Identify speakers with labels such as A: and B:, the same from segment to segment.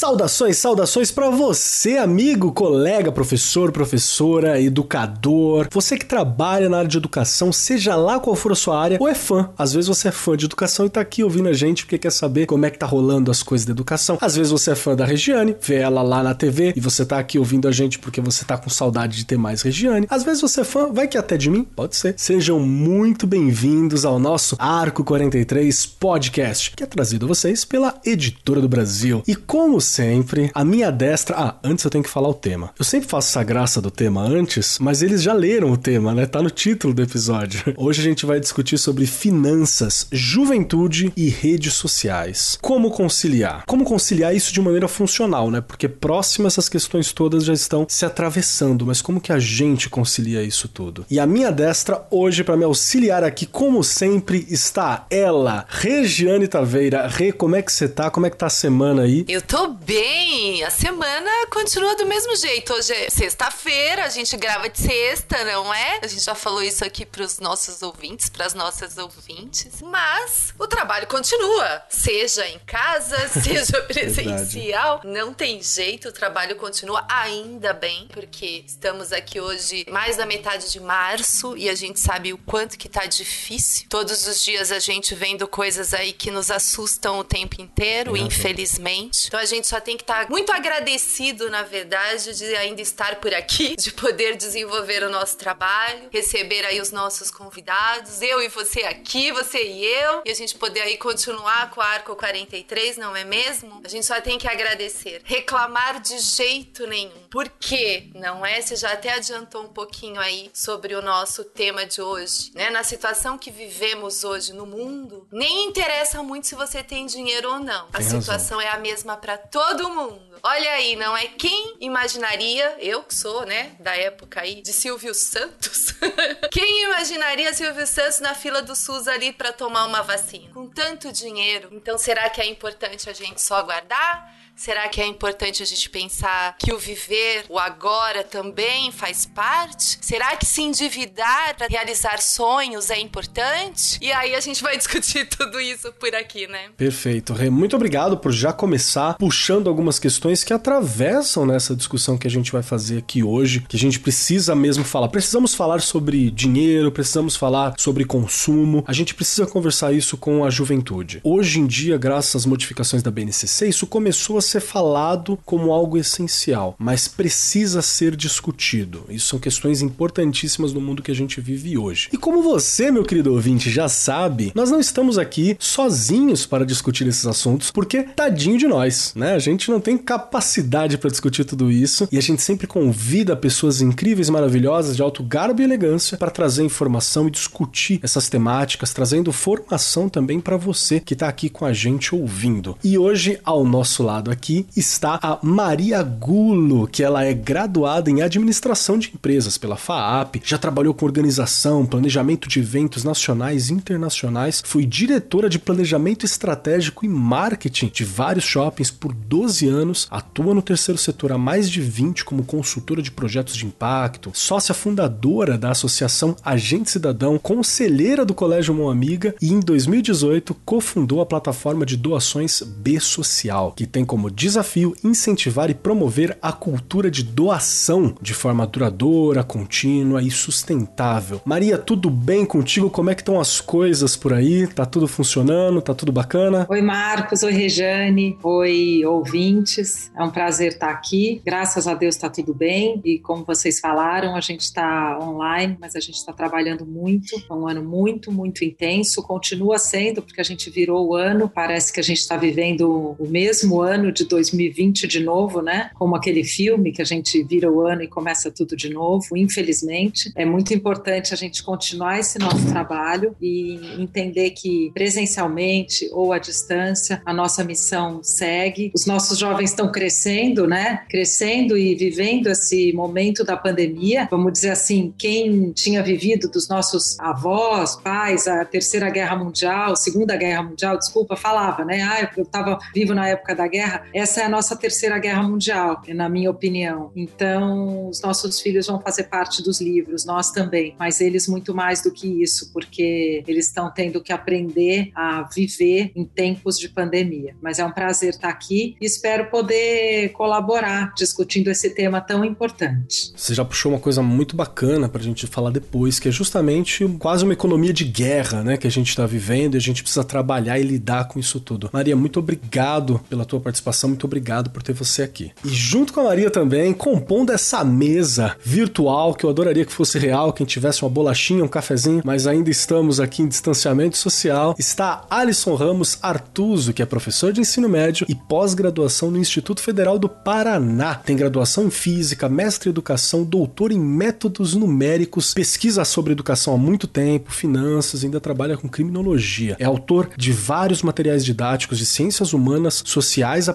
A: Saudações, saudações para você, amigo, colega, professor, professora, educador, você que trabalha na área de educação, seja lá qual for a sua área, ou é fã. Às vezes você é fã de educação e tá aqui ouvindo a gente porque quer saber como é que tá rolando as coisas da educação. Às vezes você é fã da Regiane, vê ela lá na TV e você tá aqui ouvindo a gente porque você tá com saudade de ter mais Regiane. Às vezes você é fã, vai que até de mim, pode ser. Sejam muito bem-vindos ao nosso Arco 43 Podcast, que é trazido a vocês pela Editora do Brasil. E como sempre, a minha destra. Ah, antes eu tenho que falar o tema. Eu sempre faço essa graça do tema antes, mas eles já leram o tema, né? Tá no título do episódio. Hoje a gente vai discutir sobre finanças, juventude e redes sociais. Como conciliar? Como conciliar isso de maneira funcional, né? Porque próximo essas questões todas já estão se atravessando, mas como que a gente concilia isso tudo? E a minha destra hoje para me auxiliar aqui, como sempre, está ela, Regiane Taveira. Re, como é que você tá? Como é que tá a semana aí?
B: Eu tô bem, a semana continua do mesmo jeito. Hoje é sexta-feira, a gente grava de sexta, não é? A gente já falou isso aqui pros nossos ouvintes, pras nossas ouvintes. Mas o trabalho continua, seja em casa, seja presencial. não tem jeito, o trabalho continua ainda bem, porque estamos aqui hoje mais da metade de março e a gente sabe o quanto que tá difícil. Todos os dias a gente vendo coisas aí que nos assustam o tempo inteiro, infelizmente. Então a gente só tem que estar muito agradecido, na verdade, de ainda estar por aqui, de poder desenvolver o nosso trabalho, receber aí os nossos convidados, eu e você aqui, você e eu, e a gente poder aí continuar com a Arco 43, não é mesmo? A gente só tem que agradecer. Reclamar de jeito nenhum. Por quê? Não é? Você já até adiantou um pouquinho aí sobre o nosso tema de hoje, né? Na situação que vivemos hoje no mundo, nem interessa muito se você tem dinheiro ou não.
A: Tem
B: a
A: razão.
B: situação é a mesma para todo mundo. Olha aí, não é quem imaginaria, eu que sou, né, da época aí de Silvio Santos. quem imaginaria Silvio Santos na fila do SUS ali para tomar uma vacina? Com tanto dinheiro. Então será que é importante a gente só guardar? Será que é importante a gente pensar que o viver, o agora também faz parte? Será que se endividar para realizar sonhos é importante? E aí a gente vai discutir tudo isso por aqui, né?
A: Perfeito, Rê. Muito obrigado por já começar puxando algumas questões que atravessam nessa discussão que a gente vai fazer aqui hoje, que a gente precisa mesmo falar. Precisamos falar sobre dinheiro, precisamos falar sobre consumo, a gente precisa conversar isso com a juventude. Hoje em dia, graças às modificações da BNCC, isso começou a ser falado como algo essencial, mas precisa ser discutido. Isso são questões importantíssimas no mundo que a gente vive hoje. E como você, meu querido ouvinte, já sabe, nós não estamos aqui sozinhos para discutir esses assuntos, porque tadinho de nós, né? A gente não tem capacidade para discutir tudo isso e a gente sempre convida pessoas incríveis, maravilhosas, de alto garbo e elegância para trazer informação e discutir essas temáticas, trazendo formação também para você que está aqui com a gente ouvindo. E hoje, ao nosso lado aqui, está a Maria Gulo, que ela é graduada em administração de empresas pela FAAP, já trabalhou com organização, planejamento de eventos nacionais e internacionais, foi diretora de planejamento estratégico e marketing de vários shoppings por 12 anos, atua no terceiro setor há mais de 20 como consultora de projetos de impacto, sócia fundadora da Associação Agente Cidadão, conselheira do Colégio Mão Amiga e em 2018 cofundou a plataforma de doações B Social, que tem como desafio incentivar e promover a cultura de doação de forma duradoura, contínua e sustentável. Maria, tudo bem contigo? Como é que estão as coisas por aí? Tá tudo funcionando? Tá tudo bacana?
C: Oi, Marcos. Oi, Rejane. Oi, ouvintes. É um prazer estar aqui. Graças a Deus está tudo bem. E como vocês falaram, a gente está online, mas a gente está trabalhando muito. É um ano muito, muito intenso. Continua sendo, porque a gente virou o ano. Parece que a gente está vivendo o mesmo ano de 2020 de novo, né? Como aquele filme que a gente vira o ano e começa tudo de novo. Infelizmente, é muito importante a gente continuar esse nosso trabalho e entender que presencialmente ou à distância a nossa missão segue, os nossos jovens estão crescendo, né? Crescendo e vivendo esse momento da pandemia. Vamos dizer assim, quem tinha vivido dos nossos avós, pais, a Terceira Guerra Mundial, Segunda Guerra Mundial, desculpa, falava, né? Ah, eu estava vivo na época da guerra. Essa é a nossa Terceira Guerra Mundial, na minha opinião. Então, os nossos filhos vão fazer parte dos livros, nós também, mas eles muito mais do que isso, porque eles estão tendo que aprender a viver em tempos de pandemia. Mas é um prazer estar aqui e espero poder colaborar discutindo esse tema tão importante.
A: Você já puxou uma coisa muito bacana para a gente falar depois, que é justamente quase uma economia de guerra, né, que a gente está vivendo e a gente precisa trabalhar e lidar com isso tudo. Maria, muito obrigado pela tua participação, muito obrigado por ter você aqui. E junto com a Maria também, compondo essa mesa virtual que eu adoraria que fosse real, quem tivesse uma bolachinha, um cafezinho, mas ainda estamos aqui em distanciamento social, está Alisson Ramos Artuso, que é professor de ensino médio e pós-graduação no Instituto Federal do Paraná. Tem graduação em física, mestre em educação, doutor em métodos numéricos, pesquisa sobre educação há muito tempo, finanças, ainda trabalha com criminologia. É autor de vários materiais didáticos de ciências humanas, sociais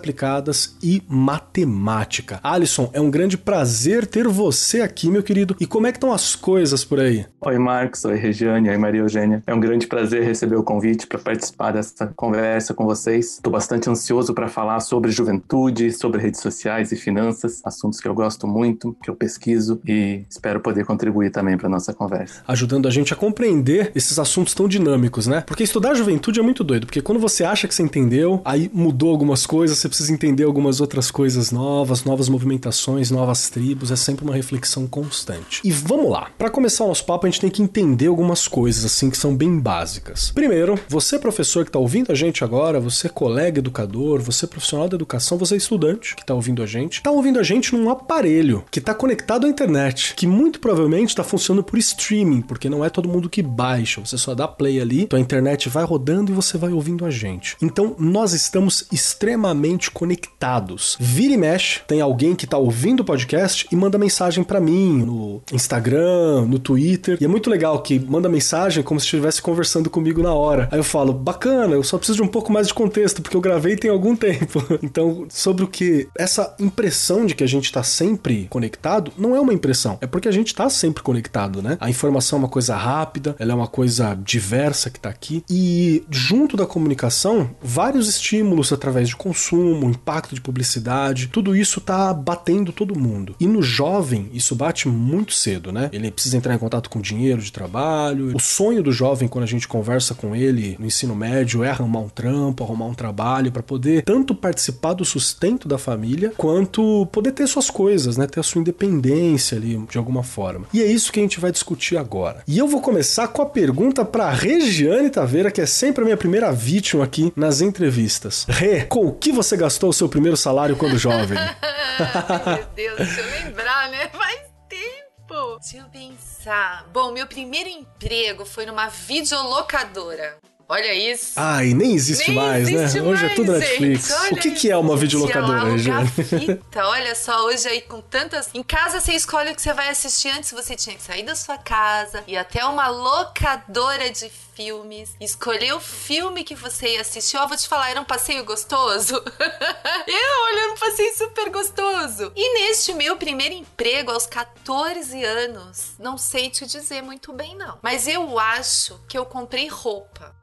A: e matemática. Alisson, é um grande prazer ter você aqui, meu querido. E como é que estão as coisas por aí?
D: Oi, Marcos. Oi, Regiane. Oi, Maria Eugênia. É um grande prazer receber o convite para participar dessa conversa com vocês. Estou bastante ansioso para falar sobre juventude, sobre redes sociais e finanças, assuntos que eu gosto muito, que eu pesquiso e espero poder contribuir também para nossa conversa.
A: Ajudando a gente a compreender esses assuntos tão dinâmicos, né? Porque estudar juventude é muito doido, porque quando você acha que você entendeu, aí mudou algumas coisas, você precisa entender algumas outras coisas novas, novas movimentações, novas tribos, é sempre uma reflexão constante. E vamos lá. Para começar o nosso papo, a gente tem que entender algumas coisas assim que são bem básicas. Primeiro, você professor que está ouvindo a gente agora, você colega educador, você profissional da educação, você estudante que está ouvindo a gente, está ouvindo a gente num aparelho que está conectado à internet, que muito provavelmente está funcionando por streaming, porque não é todo mundo que baixa, você só dá play ali, tua internet vai rodando e você vai ouvindo a gente. Então, nós estamos extremamente conectados. Vira e mexe, tem alguém que está ouvindo o podcast e manda mensagem para mim no Instagram, no Twitter, e é muito legal que manda mensagem como se estivesse conversando comigo na hora. Aí eu falo, bacana, eu só preciso de um pouco mais de contexto, porque eu gravei tem algum tempo. então, sobre o que essa impressão de que a gente está sempre conectado, não é uma impressão, é porque a gente está sempre conectado, né? A informação é uma coisa rápida, ela é uma coisa diversa que está aqui, e junto da comunicação, vários estímulos através de consumo, impacto de publicidade, tudo isso tá batendo todo mundo. E no jovem, isso bate muito cedo, né? Ele precisa entrar em contato com dinheiro de trabalho. O sonho do jovem, quando a gente conversa com ele no ensino médio, é arrumar um trampo, arrumar um trabalho para poder tanto participar do sustento da família, quanto poder ter suas coisas, né? Ter a sua independência ali de alguma forma. E é isso que a gente vai discutir agora. E eu vou começar com a pergunta para Regiane Taveira, que é sempre a minha primeira vítima aqui nas entrevistas. Rê, com o que você gastou o seu primeiro salário quando jovem?
B: Meu Deus, deixa eu lembrar, né? Faz tempo. Deixa eu pensar. Bom, meu primeiro emprego foi numa videolocadora. Olha isso.
A: Ai, nem existe
B: Nem
A: mais,
B: existe
A: né? Hoje é
B: mais,
A: tudo
B: gente.
A: Netflix.
B: Olha
A: o que, que é uma videolocadora,
B: fita. Olha só, hoje aí com tantas. Em casa você escolhe o que você vai assistir. Antes você tinha que sair da sua casa, ir até uma locadora de filmes, escolher o filme que você ia assistir. Ó, vou te falar, era um passeio gostoso. eu, olha, era um passeio super gostoso. E neste meu primeiro emprego, aos 14 anos, não sei te dizer muito bem, não. Mas eu acho que eu comprei roupa.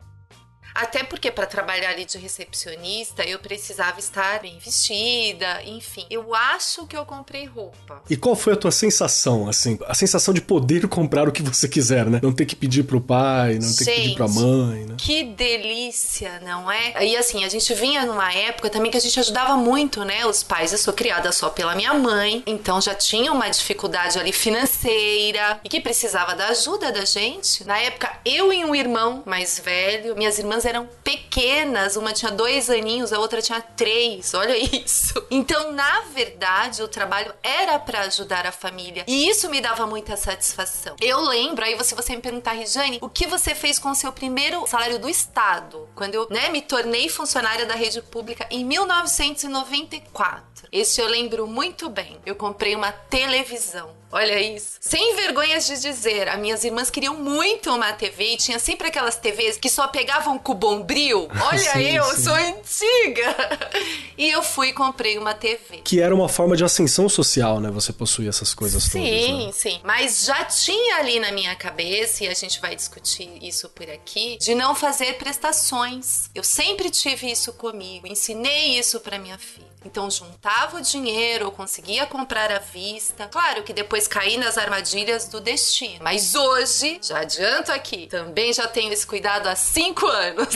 B: Até porque para trabalhar ali de recepcionista eu precisava estar bem vestida, enfim. Eu acho que eu comprei roupa.
A: E qual foi a tua sensação, assim? A sensação de poder comprar o que você quiser, né? Não ter que pedir pro pai, não ter que pedir pra
B: Gente,
A: mãe, né?
B: Que delícia, não é? E assim, a gente vinha numa época também que a gente ajudava muito, né? Os pais, eu sou criada só pela minha mãe, então já tinha uma dificuldade ali financeira e que precisava da ajuda da gente. Na época, eu e um irmão mais velho, minhas irmãs eram pequenas, uma tinha dois aninhos, a outra tinha três, olha isso. Então, na verdade, o trabalho era para ajudar a família e isso me dava muita satisfação. Eu lembro, aí se você me perguntar, Regiane, o que você fez com o seu primeiro salário do Estado? Quando eu né, me tornei funcionária da rede pública em 1994. Esse eu lembro muito bem. Eu comprei uma televisão. Olha isso. Sem vergonhas de dizer, as minhas irmãs queriam muito uma TV e tinha sempre aquelas TVs que só pegavam com bombril. Olha sim, eu, sim. sou antiga. E eu fui e comprei uma TV.
A: Que era uma forma de ascensão social, né? Você possuía essas coisas
B: sim,
A: todas. Sim,
B: né? sim. Mas já tinha ali na minha cabeça, e a gente vai discutir isso por aqui, de não fazer prestações. Eu sempre tive isso comigo, ensinei isso para minha filha. Então juntava o dinheiro, conseguia comprar à vista. Claro que depois caí nas armadilhas do destino. Mas hoje, já adianto aqui, também já tenho esse cuidado há cinco anos.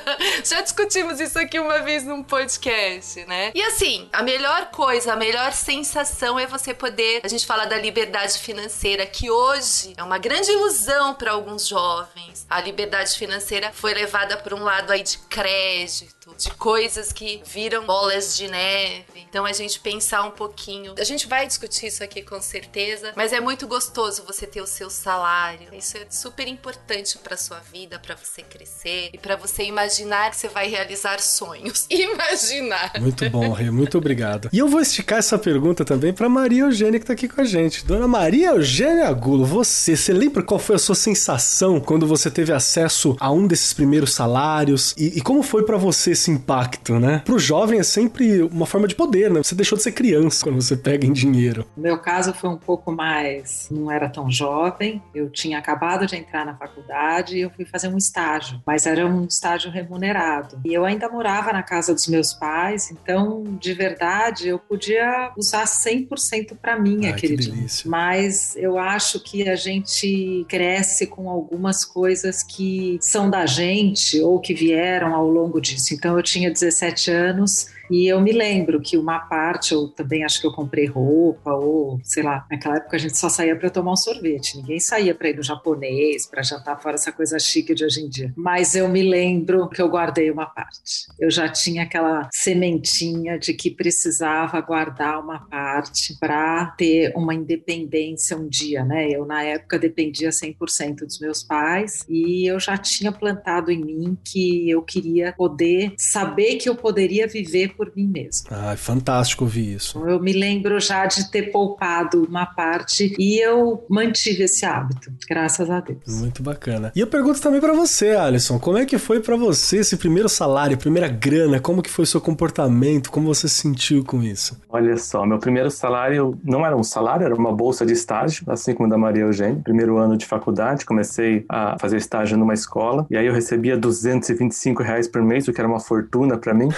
B: já discutimos isso aqui uma vez num podcast, né? E assim, a melhor coisa, a melhor sensação é você poder. A gente fala da liberdade financeira, que hoje é uma grande ilusão para alguns jovens. A liberdade financeira foi levada por um lado aí de crédito, de coisas que viram bolas de neve então a gente pensar um pouquinho. A gente vai discutir isso aqui com certeza, mas é muito gostoso você ter o seu salário. Isso é super importante para sua vida, para você crescer e para você imaginar que você vai realizar sonhos. Imaginar.
A: Muito bom, Rê, muito obrigado. E eu vou esticar essa pergunta também para Maria Eugênia que tá aqui com a gente. Dona Maria Eugênia Gulo, você, você lembra qual foi a sua sensação quando você teve acesso a um desses primeiros salários e, e como foi para você esse impacto, né? Pro jovem é sempre uma forma de poder, né? Você deixou de ser criança quando você pega em dinheiro.
C: No meu caso foi um pouco mais, não era tão jovem. Eu tinha acabado de entrar na faculdade e eu fui fazer um estágio, mas era um estágio remunerado. E eu ainda morava na casa dos meus pais, então de verdade eu podia usar 100% para mim Ai, aquele dinheiro. Mas eu acho que a gente cresce com algumas coisas que são da gente ou que vieram ao longo disso. Então eu tinha 17 anos e eu me lembro que uma parte, eu também acho que eu comprei roupa, ou sei lá, naquela época a gente só saía para tomar um sorvete, ninguém saía para ir no japonês, para jantar fora essa coisa chique de hoje em dia. Mas eu me lembro que eu guardei uma parte. Eu já tinha aquela sementinha de que precisava guardar uma parte para ter uma independência um dia, né? Eu na época dependia 100% dos meus pais e eu já tinha plantado em mim que eu queria poder saber que eu poderia viver por mim mesma.
A: Ah, é fantástico ouvir isso.
C: Eu me lembro já de ter poupado uma parte e eu mantive esse hábito, graças a Deus.
A: Muito bacana. E eu pergunto também para você, Alisson, como é que foi para você esse primeiro salário, primeira grana? Como que foi o seu comportamento? Como você se sentiu com isso?
D: Olha só, meu primeiro salário não era um salário, era uma bolsa de estágio, assim como da Maria Eugênia. Primeiro ano de faculdade, comecei a fazer estágio numa escola e aí eu recebia 225 reais por mês, o que era uma fortuna para mim.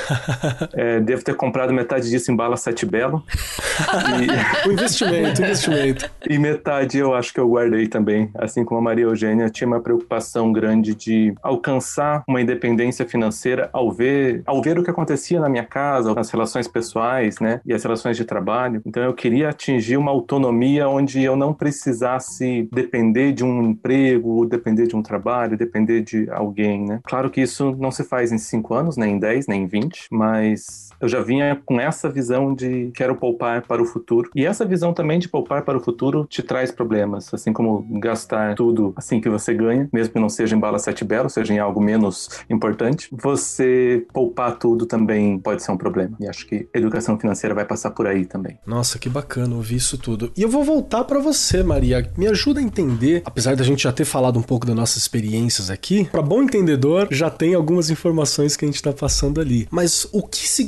D: é, É, devo ter comprado metade disso em bala Sete Belo.
A: e... o investimento, investimento.
D: E metade eu acho que eu guardei também. Assim como a Maria Eugênia, tinha uma preocupação grande de alcançar uma independência financeira ao ver, ao ver o que acontecia na minha casa, nas relações pessoais, né? E as relações de trabalho. Então eu queria atingir uma autonomia onde eu não precisasse depender de um emprego, depender de um trabalho, depender de alguém, né? Claro que isso não se faz em cinco anos, nem em dez, nem em vinte, mas eu já vinha com essa visão de quero poupar para o futuro. E essa visão também de poupar para o futuro te traz problemas, assim como gastar tudo assim que você ganha, mesmo que não seja em bala sete belo, seja em algo menos importante. Você poupar tudo também pode ser um problema. E acho que educação financeira vai passar por aí também.
A: Nossa, que bacana ouvir isso tudo. E eu vou voltar para você, Maria. Me ajuda a entender, apesar da gente já ter falado um pouco das nossas experiências aqui, para bom entendedor, já tem algumas informações que a gente está passando ali. Mas o que significa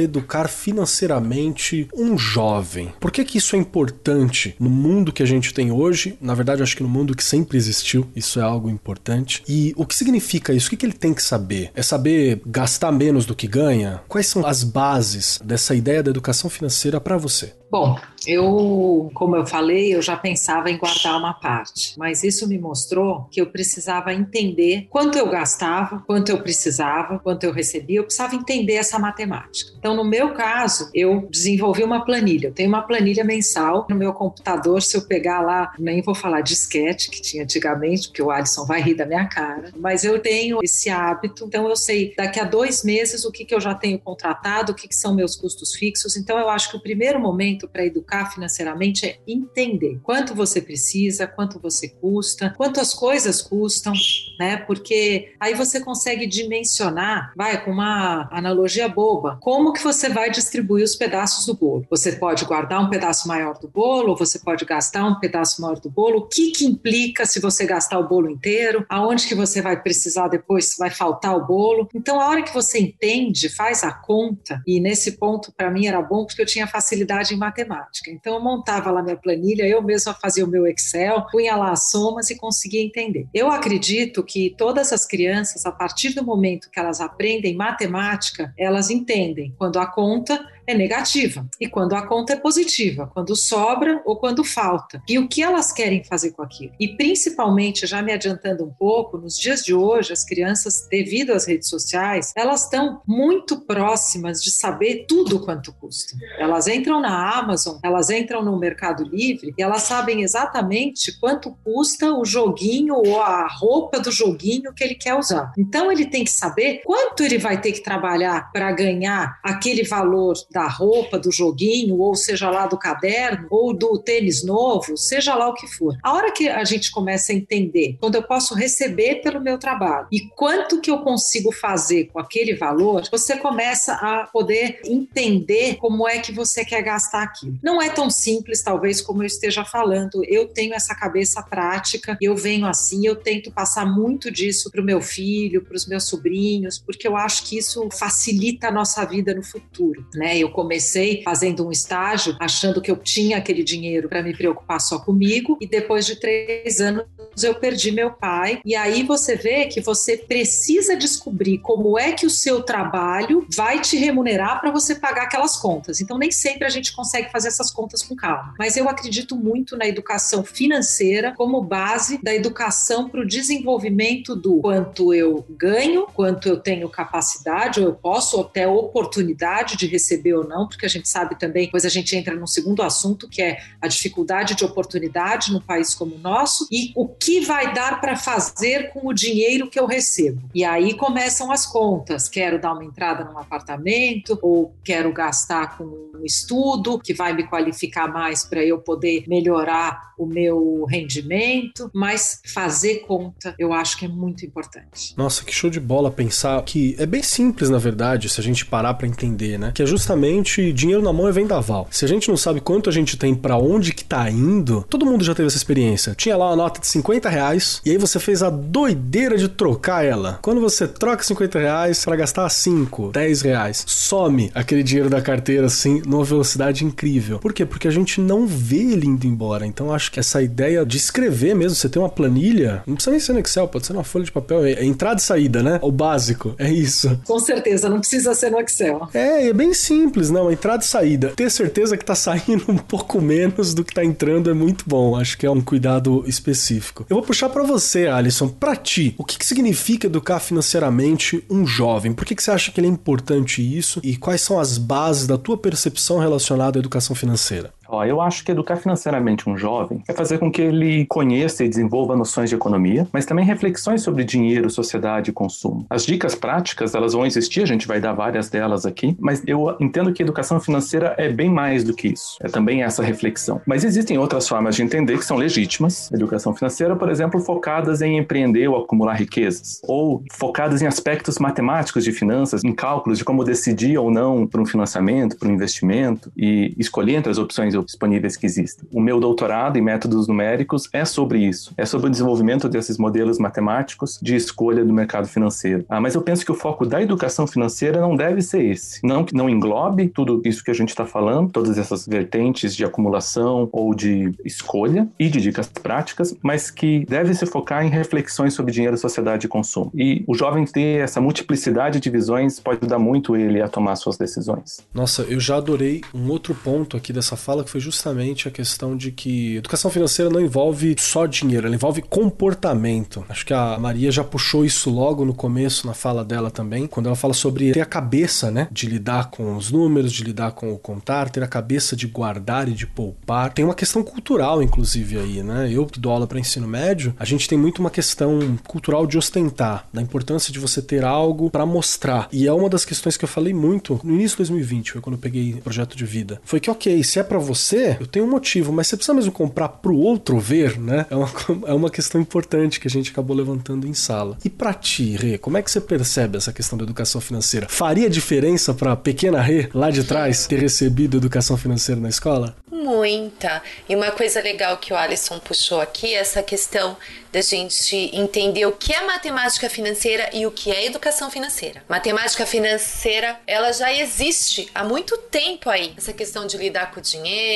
A: educar financeiramente um jovem? Por que, que isso é importante no mundo que a gente tem hoje? Na verdade, acho que no mundo que sempre existiu, isso é algo importante. E o que significa isso? O que, que ele tem que saber? É saber gastar menos do que ganha? Quais são as bases dessa ideia da educação financeira para você?
C: Bom, eu, como eu falei, eu já pensava em guardar uma parte, mas isso me mostrou que eu precisava entender quanto eu gastava, quanto eu precisava, quanto eu recebia, eu precisava entender essa matemática. Então, no meu caso, eu desenvolvi uma planilha. Eu tenho uma planilha mensal no meu computador, se eu pegar lá, nem vou falar disquete, que tinha antigamente, porque o Alisson vai rir da minha cara, mas eu tenho esse hábito, então eu sei daqui a dois meses o que, que eu já tenho contratado, o que, que são meus custos fixos. Então, eu acho que o primeiro momento para educar financeiramente é entender quanto você precisa, quanto você custa, quanto as coisas custam, né? Porque aí você consegue dimensionar, vai com uma analogia boba, como que você vai distribuir os pedaços do bolo? Você pode guardar um pedaço maior do bolo, você pode gastar um pedaço maior do bolo. O que que implica se você gastar o bolo inteiro? Aonde que você vai precisar depois, vai faltar o bolo? Então, a hora que você entende, faz a conta, e nesse ponto para mim era bom porque eu tinha facilidade em matemática. Então, eu montava lá minha planilha, eu mesma fazia o meu Excel, punha lá as somas e conseguia entender. Eu acredito que todas as crianças, a partir do momento que elas aprendem matemática, elas entendem. Quando a conta é negativa e quando a conta é positiva, quando sobra ou quando falta. E o que elas querem fazer com aquilo? E principalmente, já me adiantando um pouco, nos dias de hoje, as crianças, devido às redes sociais, elas estão muito próximas de saber tudo quanto custa. Elas entram na Amazon, elas entram no Mercado Livre e elas sabem exatamente quanto custa o joguinho ou a roupa do joguinho que ele quer usar. Então ele tem que saber quanto ele vai ter que trabalhar para ganhar aquele valor da roupa, do joguinho, ou seja lá do caderno, ou do tênis novo, seja lá o que for. A hora que a gente começa a entender quando eu posso receber pelo meu trabalho e quanto que eu consigo fazer com aquele valor, você começa a poder entender como é que você quer gastar aquilo. Não é tão simples, talvez, como eu esteja falando. Eu tenho essa cabeça prática, eu venho assim, eu tento passar muito disso para o meu filho, para os meus sobrinhos, porque eu acho que isso facilita a nossa vida no futuro, né? Eu eu comecei fazendo um estágio, achando que eu tinha aquele dinheiro para me preocupar só comigo, e depois de três anos eu perdi meu pai. E aí você vê que você precisa descobrir como é que o seu trabalho vai te remunerar para você pagar aquelas contas. Então, nem sempre a gente consegue fazer essas contas com calma. Mas eu acredito muito na educação financeira como base da educação para o desenvolvimento do quanto eu ganho, quanto eu tenho capacidade, ou eu posso, ou até oportunidade de receber ou não, porque a gente sabe também, depois a gente entra num segundo assunto, que é a dificuldade de oportunidade num país como o nosso e o que vai dar para fazer com o dinheiro que eu recebo. E aí começam as contas: quero dar uma entrada num apartamento, ou quero gastar com um estudo que vai me qualificar mais para eu poder melhorar o meu rendimento, mas fazer conta eu acho que é muito importante.
A: Nossa, que show de bola pensar que é bem simples, na verdade, se a gente parar para entender, né? Que é justamente dinheiro na mão é vendaval. Se a gente não sabe quanto a gente tem para onde que tá indo, todo mundo já teve essa experiência. Tinha lá uma nota de 50 reais e aí você fez a doideira de trocar ela. Quando você troca 50 reais para gastar 5, 10 reais, some aquele dinheiro da carteira assim numa velocidade incrível. Por quê? Porque a gente não vê ele indo embora. Então acho acho que essa ideia de escrever mesmo, você tem uma planilha, não precisa nem ser no Excel, pode ser numa folha de papel, é entrada e saída, né? O básico, é isso.
C: Com certeza, não precisa ser no Excel.
A: É, é bem simples, não, entrada e saída. Ter certeza que tá saindo um pouco menos do que tá entrando é muito bom, acho que é um cuidado específico. Eu vou puxar para você, Alisson, para ti, o que, que significa educar financeiramente um jovem? Por que, que você acha que ele é importante isso e quais são as bases da tua percepção relacionada à educação financeira?
D: Ó, eu acho que educar financeiramente um jovem é fazer com que ele conheça e desenvolva noções de economia, mas também reflexões sobre dinheiro, sociedade e consumo. As dicas práticas, elas vão existir, a gente vai dar várias delas aqui, mas eu entendo que educação financeira é bem mais do que isso. É também essa reflexão. Mas existem outras formas de entender que são legítimas. Educação financeira, por exemplo, focadas em empreender ou acumular riquezas, ou focadas em aspectos matemáticos de finanças, em cálculos de como decidir ou não para um financiamento, para um investimento e escolher entre as opções disponíveis que existem. O meu doutorado em métodos numéricos é sobre isso, é sobre o desenvolvimento desses modelos matemáticos de escolha do mercado financeiro. Ah, mas eu penso que o foco da educação financeira não deve ser esse. Não que não englobe tudo isso que a gente está falando, todas essas vertentes de acumulação ou de escolha e de dicas práticas, mas que deve se focar em reflexões sobre dinheiro, sociedade e consumo. E o jovem ter essa multiplicidade de visões pode ajudar muito ele a tomar suas decisões.
A: Nossa, eu já adorei um outro ponto aqui dessa fala que foi justamente a questão de que educação financeira não envolve só dinheiro, ela envolve comportamento. Acho que a Maria já puxou isso logo no começo, na fala dela também, quando ela fala sobre ter a cabeça, né, de lidar com os números, de lidar com o contar, ter a cabeça de guardar e de poupar. Tem uma questão cultural, inclusive, aí, né? Eu que dou aula para ensino médio, a gente tem muito uma questão cultural de ostentar, da importância de você ter algo para mostrar. E é uma das questões que eu falei muito no início de 2020, foi quando eu peguei projeto de vida. Foi que, ok, se é para você você, eu tenho um motivo, mas você precisa mesmo comprar pro outro ver, né? É uma, é uma questão importante que a gente acabou levantando em sala. E pra ti, Rê, como é que você percebe essa questão da educação financeira? Faria diferença pra pequena Rê, lá de trás, ter recebido educação financeira na escola?
B: Muita. E uma coisa legal que o Alisson puxou aqui é essa questão da gente entender o que é matemática financeira e o que é educação financeira. Matemática financeira, ela já existe há muito tempo aí. Essa questão de lidar com o dinheiro,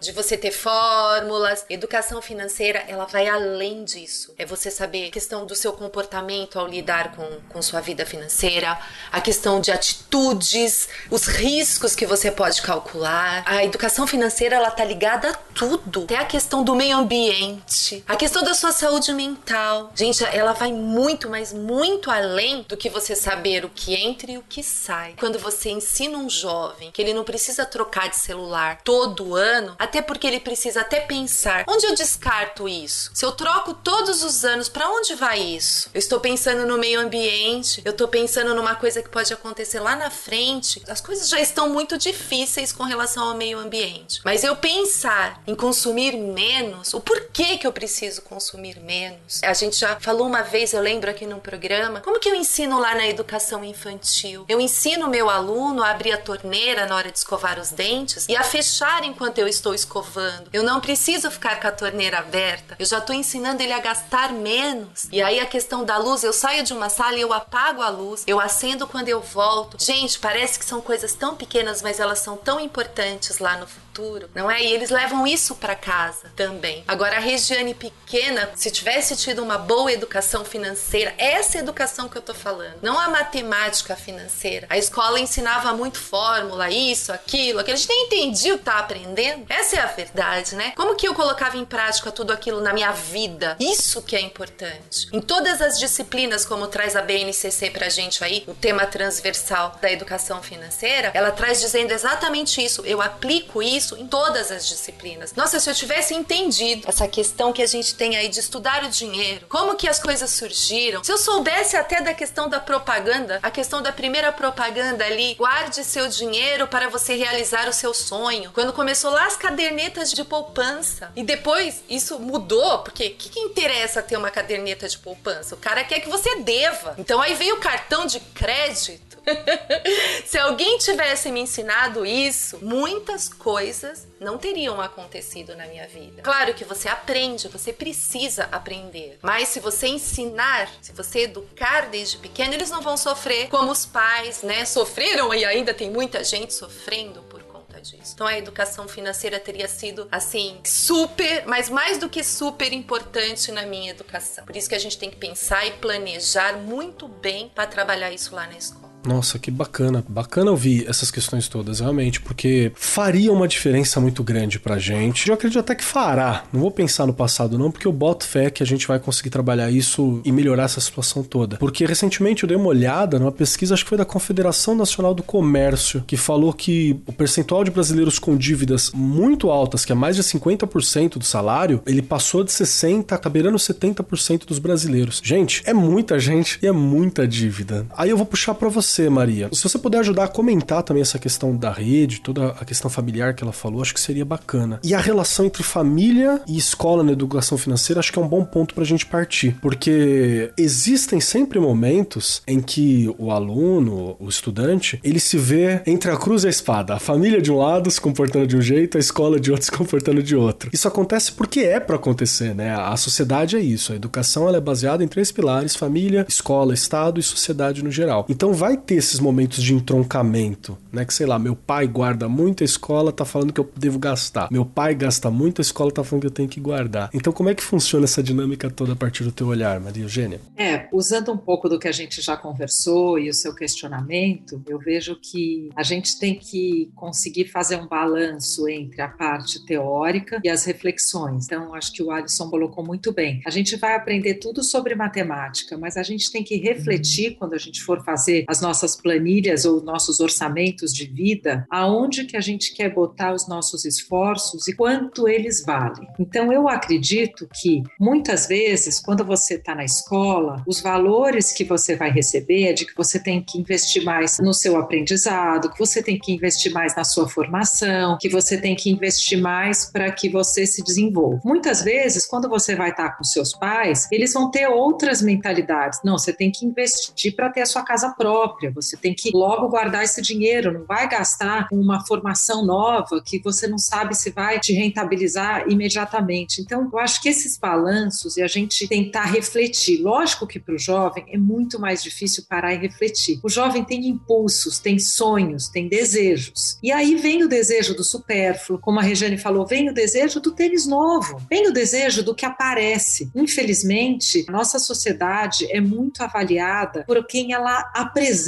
B: de você ter fórmulas. Educação financeira, ela vai além disso. É você saber a questão do seu comportamento ao lidar com, com sua vida financeira, a questão de atitudes, os riscos que você pode calcular. A educação financeira, ela tá ligada a tudo. Até a questão do meio ambiente, a questão da sua saúde mental. Gente, ela vai muito, mas muito além do que você saber o que entra e o que sai. Quando você ensina um jovem que ele não precisa trocar de celular todo até porque ele precisa até pensar: onde eu descarto isso? Se eu troco todos os anos, para onde vai isso? Eu estou pensando no meio ambiente, eu estou pensando numa coisa que pode acontecer lá na frente. As coisas já estão muito difíceis com relação ao meio ambiente. Mas eu pensar em consumir menos, o porquê que eu preciso consumir menos. A gente já falou uma vez, eu lembro aqui no programa, como que eu ensino lá na educação infantil? Eu ensino meu aluno a abrir a torneira na hora de escovar os dentes e a fechar enquanto eu estou escovando. Eu não preciso ficar com a torneira aberta. Eu já estou ensinando ele a gastar menos. E aí a questão da luz, eu saio de uma sala e eu apago a luz, eu acendo quando eu volto. Gente, parece que são coisas tão pequenas, mas elas são tão importantes lá no futuro, não é? E eles levam isso para casa também. Agora a Regiane pequena, se tivesse tido uma boa educação financeira, essa educação que eu tô falando, não a matemática financeira. A escola ensinava muito fórmula, isso, aquilo, aquilo. A gente nem entendia o que tá aprendendo. Essa é a verdade, né? Como que eu colocava em prática tudo aquilo na minha vida? Isso que é importante. Em todas as disciplinas, como traz a BNCC pra gente aí, o tema transversal da educação financeira, ela traz dizendo exatamente isso. Eu aplico isso em todas as disciplinas. Nossa, se eu tivesse entendido essa questão que a gente tem aí de estudar o dinheiro, como que as coisas surgiram. Se eu soubesse até da questão da propaganda, a questão da primeira propaganda ali, guarde seu dinheiro para você realizar o seu sonho. Quando começou lá as cadernetas de poupança. E depois isso mudou, porque o que, que interessa ter uma caderneta de poupança? O cara quer que você deva. Então aí veio o cartão de crédito. Se alguém tivesse me ensinado isso, muitas coisas não teriam acontecido na minha vida. Claro que você aprende, você precisa aprender. Mas se você ensinar, se você educar desde pequeno, eles não vão sofrer como os pais, né, sofreram e ainda tem muita gente sofrendo por conta disso. Então a educação financeira teria sido assim super, mas mais do que super importante na minha educação. Por isso que a gente tem que pensar e planejar muito bem para trabalhar isso lá na escola.
A: Nossa, que bacana. Bacana ouvir essas questões todas, realmente, porque faria uma diferença muito grande pra gente. Eu acredito até que fará. Não vou pensar no passado, não, porque eu boto fé que a gente vai conseguir trabalhar isso e melhorar essa situação toda. Porque recentemente eu dei uma olhada numa pesquisa, acho que foi da Confederação Nacional do Comércio, que falou que o percentual de brasileiros com dívidas muito altas, que é mais de 50% do salário, ele passou de 60% a beirando 70% dos brasileiros. Gente, é muita gente e é muita dívida. Aí eu vou puxar para você você, Maria. Se você puder ajudar a comentar também essa questão da rede, toda a questão familiar que ela falou, acho que seria bacana. E a relação entre família e escola na educação financeira, acho que é um bom ponto pra gente partir. Porque existem sempre momentos em que o aluno, o estudante, ele se vê entre a cruz e a espada. A família de um lado se comportando de um jeito, a escola de outro se comportando de outro. Isso acontece porque é para acontecer, né? A sociedade é isso. A educação ela é baseada em três pilares: família, escola, estado e sociedade no geral. Então vai ter esses momentos de entroncamento, né? Que sei lá, meu pai guarda muito, a escola tá falando que eu devo gastar. Meu pai gasta muito, a escola tá falando que eu tenho que guardar. Então, como é que funciona essa dinâmica toda a partir do teu olhar, Maria Eugênia?
C: É, usando um pouco do que a gente já conversou e o seu questionamento, eu vejo que a gente tem que conseguir fazer um balanço entre a parte teórica e as reflexões. Então, acho que o Alisson colocou muito bem. A gente vai aprender tudo sobre matemática, mas a gente tem que refletir quando a gente for fazer as nossas nossas planilhas ou nossos orçamentos de vida aonde que a gente quer botar os nossos esforços e quanto eles valem. Então eu acredito que muitas vezes quando você está na escola, os valores que você vai receber é de que você tem que investir mais no seu aprendizado, que você tem que investir mais na sua formação, que você tem que investir mais para que você se desenvolva. Muitas vezes, quando você vai estar com seus pais, eles vão ter outras mentalidades. Não, você tem que investir para ter a sua casa própria, você tem que logo guardar esse dinheiro, não vai gastar uma formação nova que você não sabe se vai te rentabilizar imediatamente. Então, eu acho que esses balanços e a gente tentar refletir, lógico que para o jovem é muito mais difícil parar e refletir. O jovem tem impulsos, tem sonhos, tem desejos. E aí vem o desejo do supérfluo, como a Regiane falou, vem o desejo do tênis novo, vem o desejo do que aparece. Infelizmente, nossa sociedade é muito avaliada por quem ela apresenta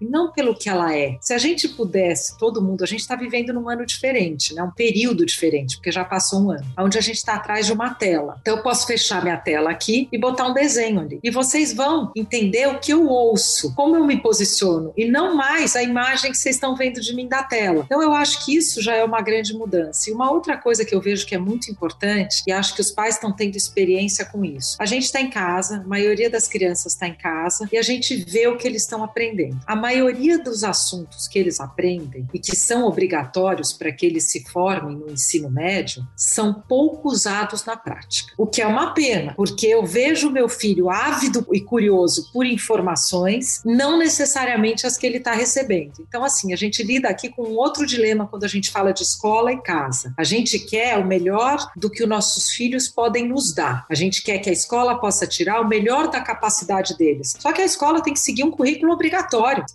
C: e não pelo que ela é. Se a gente pudesse, todo mundo, a gente está vivendo num ano diferente, né? um período diferente, porque já passou um ano, onde a gente está atrás de uma tela. Então eu posso fechar minha tela aqui e botar um desenho ali. E vocês vão entender o que eu ouço, como eu me posiciono, e não mais a imagem que vocês estão vendo de mim da tela. Então eu acho que isso já é uma grande mudança. E uma outra coisa que eu vejo que é muito importante, e acho que os pais estão tendo experiência com isso. A gente está em casa, a maioria das crianças está em casa, e a gente vê o que eles estão aprendendo. A maioria dos assuntos que eles aprendem e que são obrigatórios para que eles se formem no ensino médio são pouco usados na prática. O que é uma pena, porque eu vejo meu filho ávido e curioso por informações, não necessariamente as que ele está recebendo. Então, assim, a gente lida aqui com um outro dilema quando a gente fala de escola e casa. A gente quer o melhor do que os nossos filhos podem nos dar. A gente quer que a escola possa tirar o melhor da capacidade deles. Só que a escola tem que seguir um currículo obrigatório.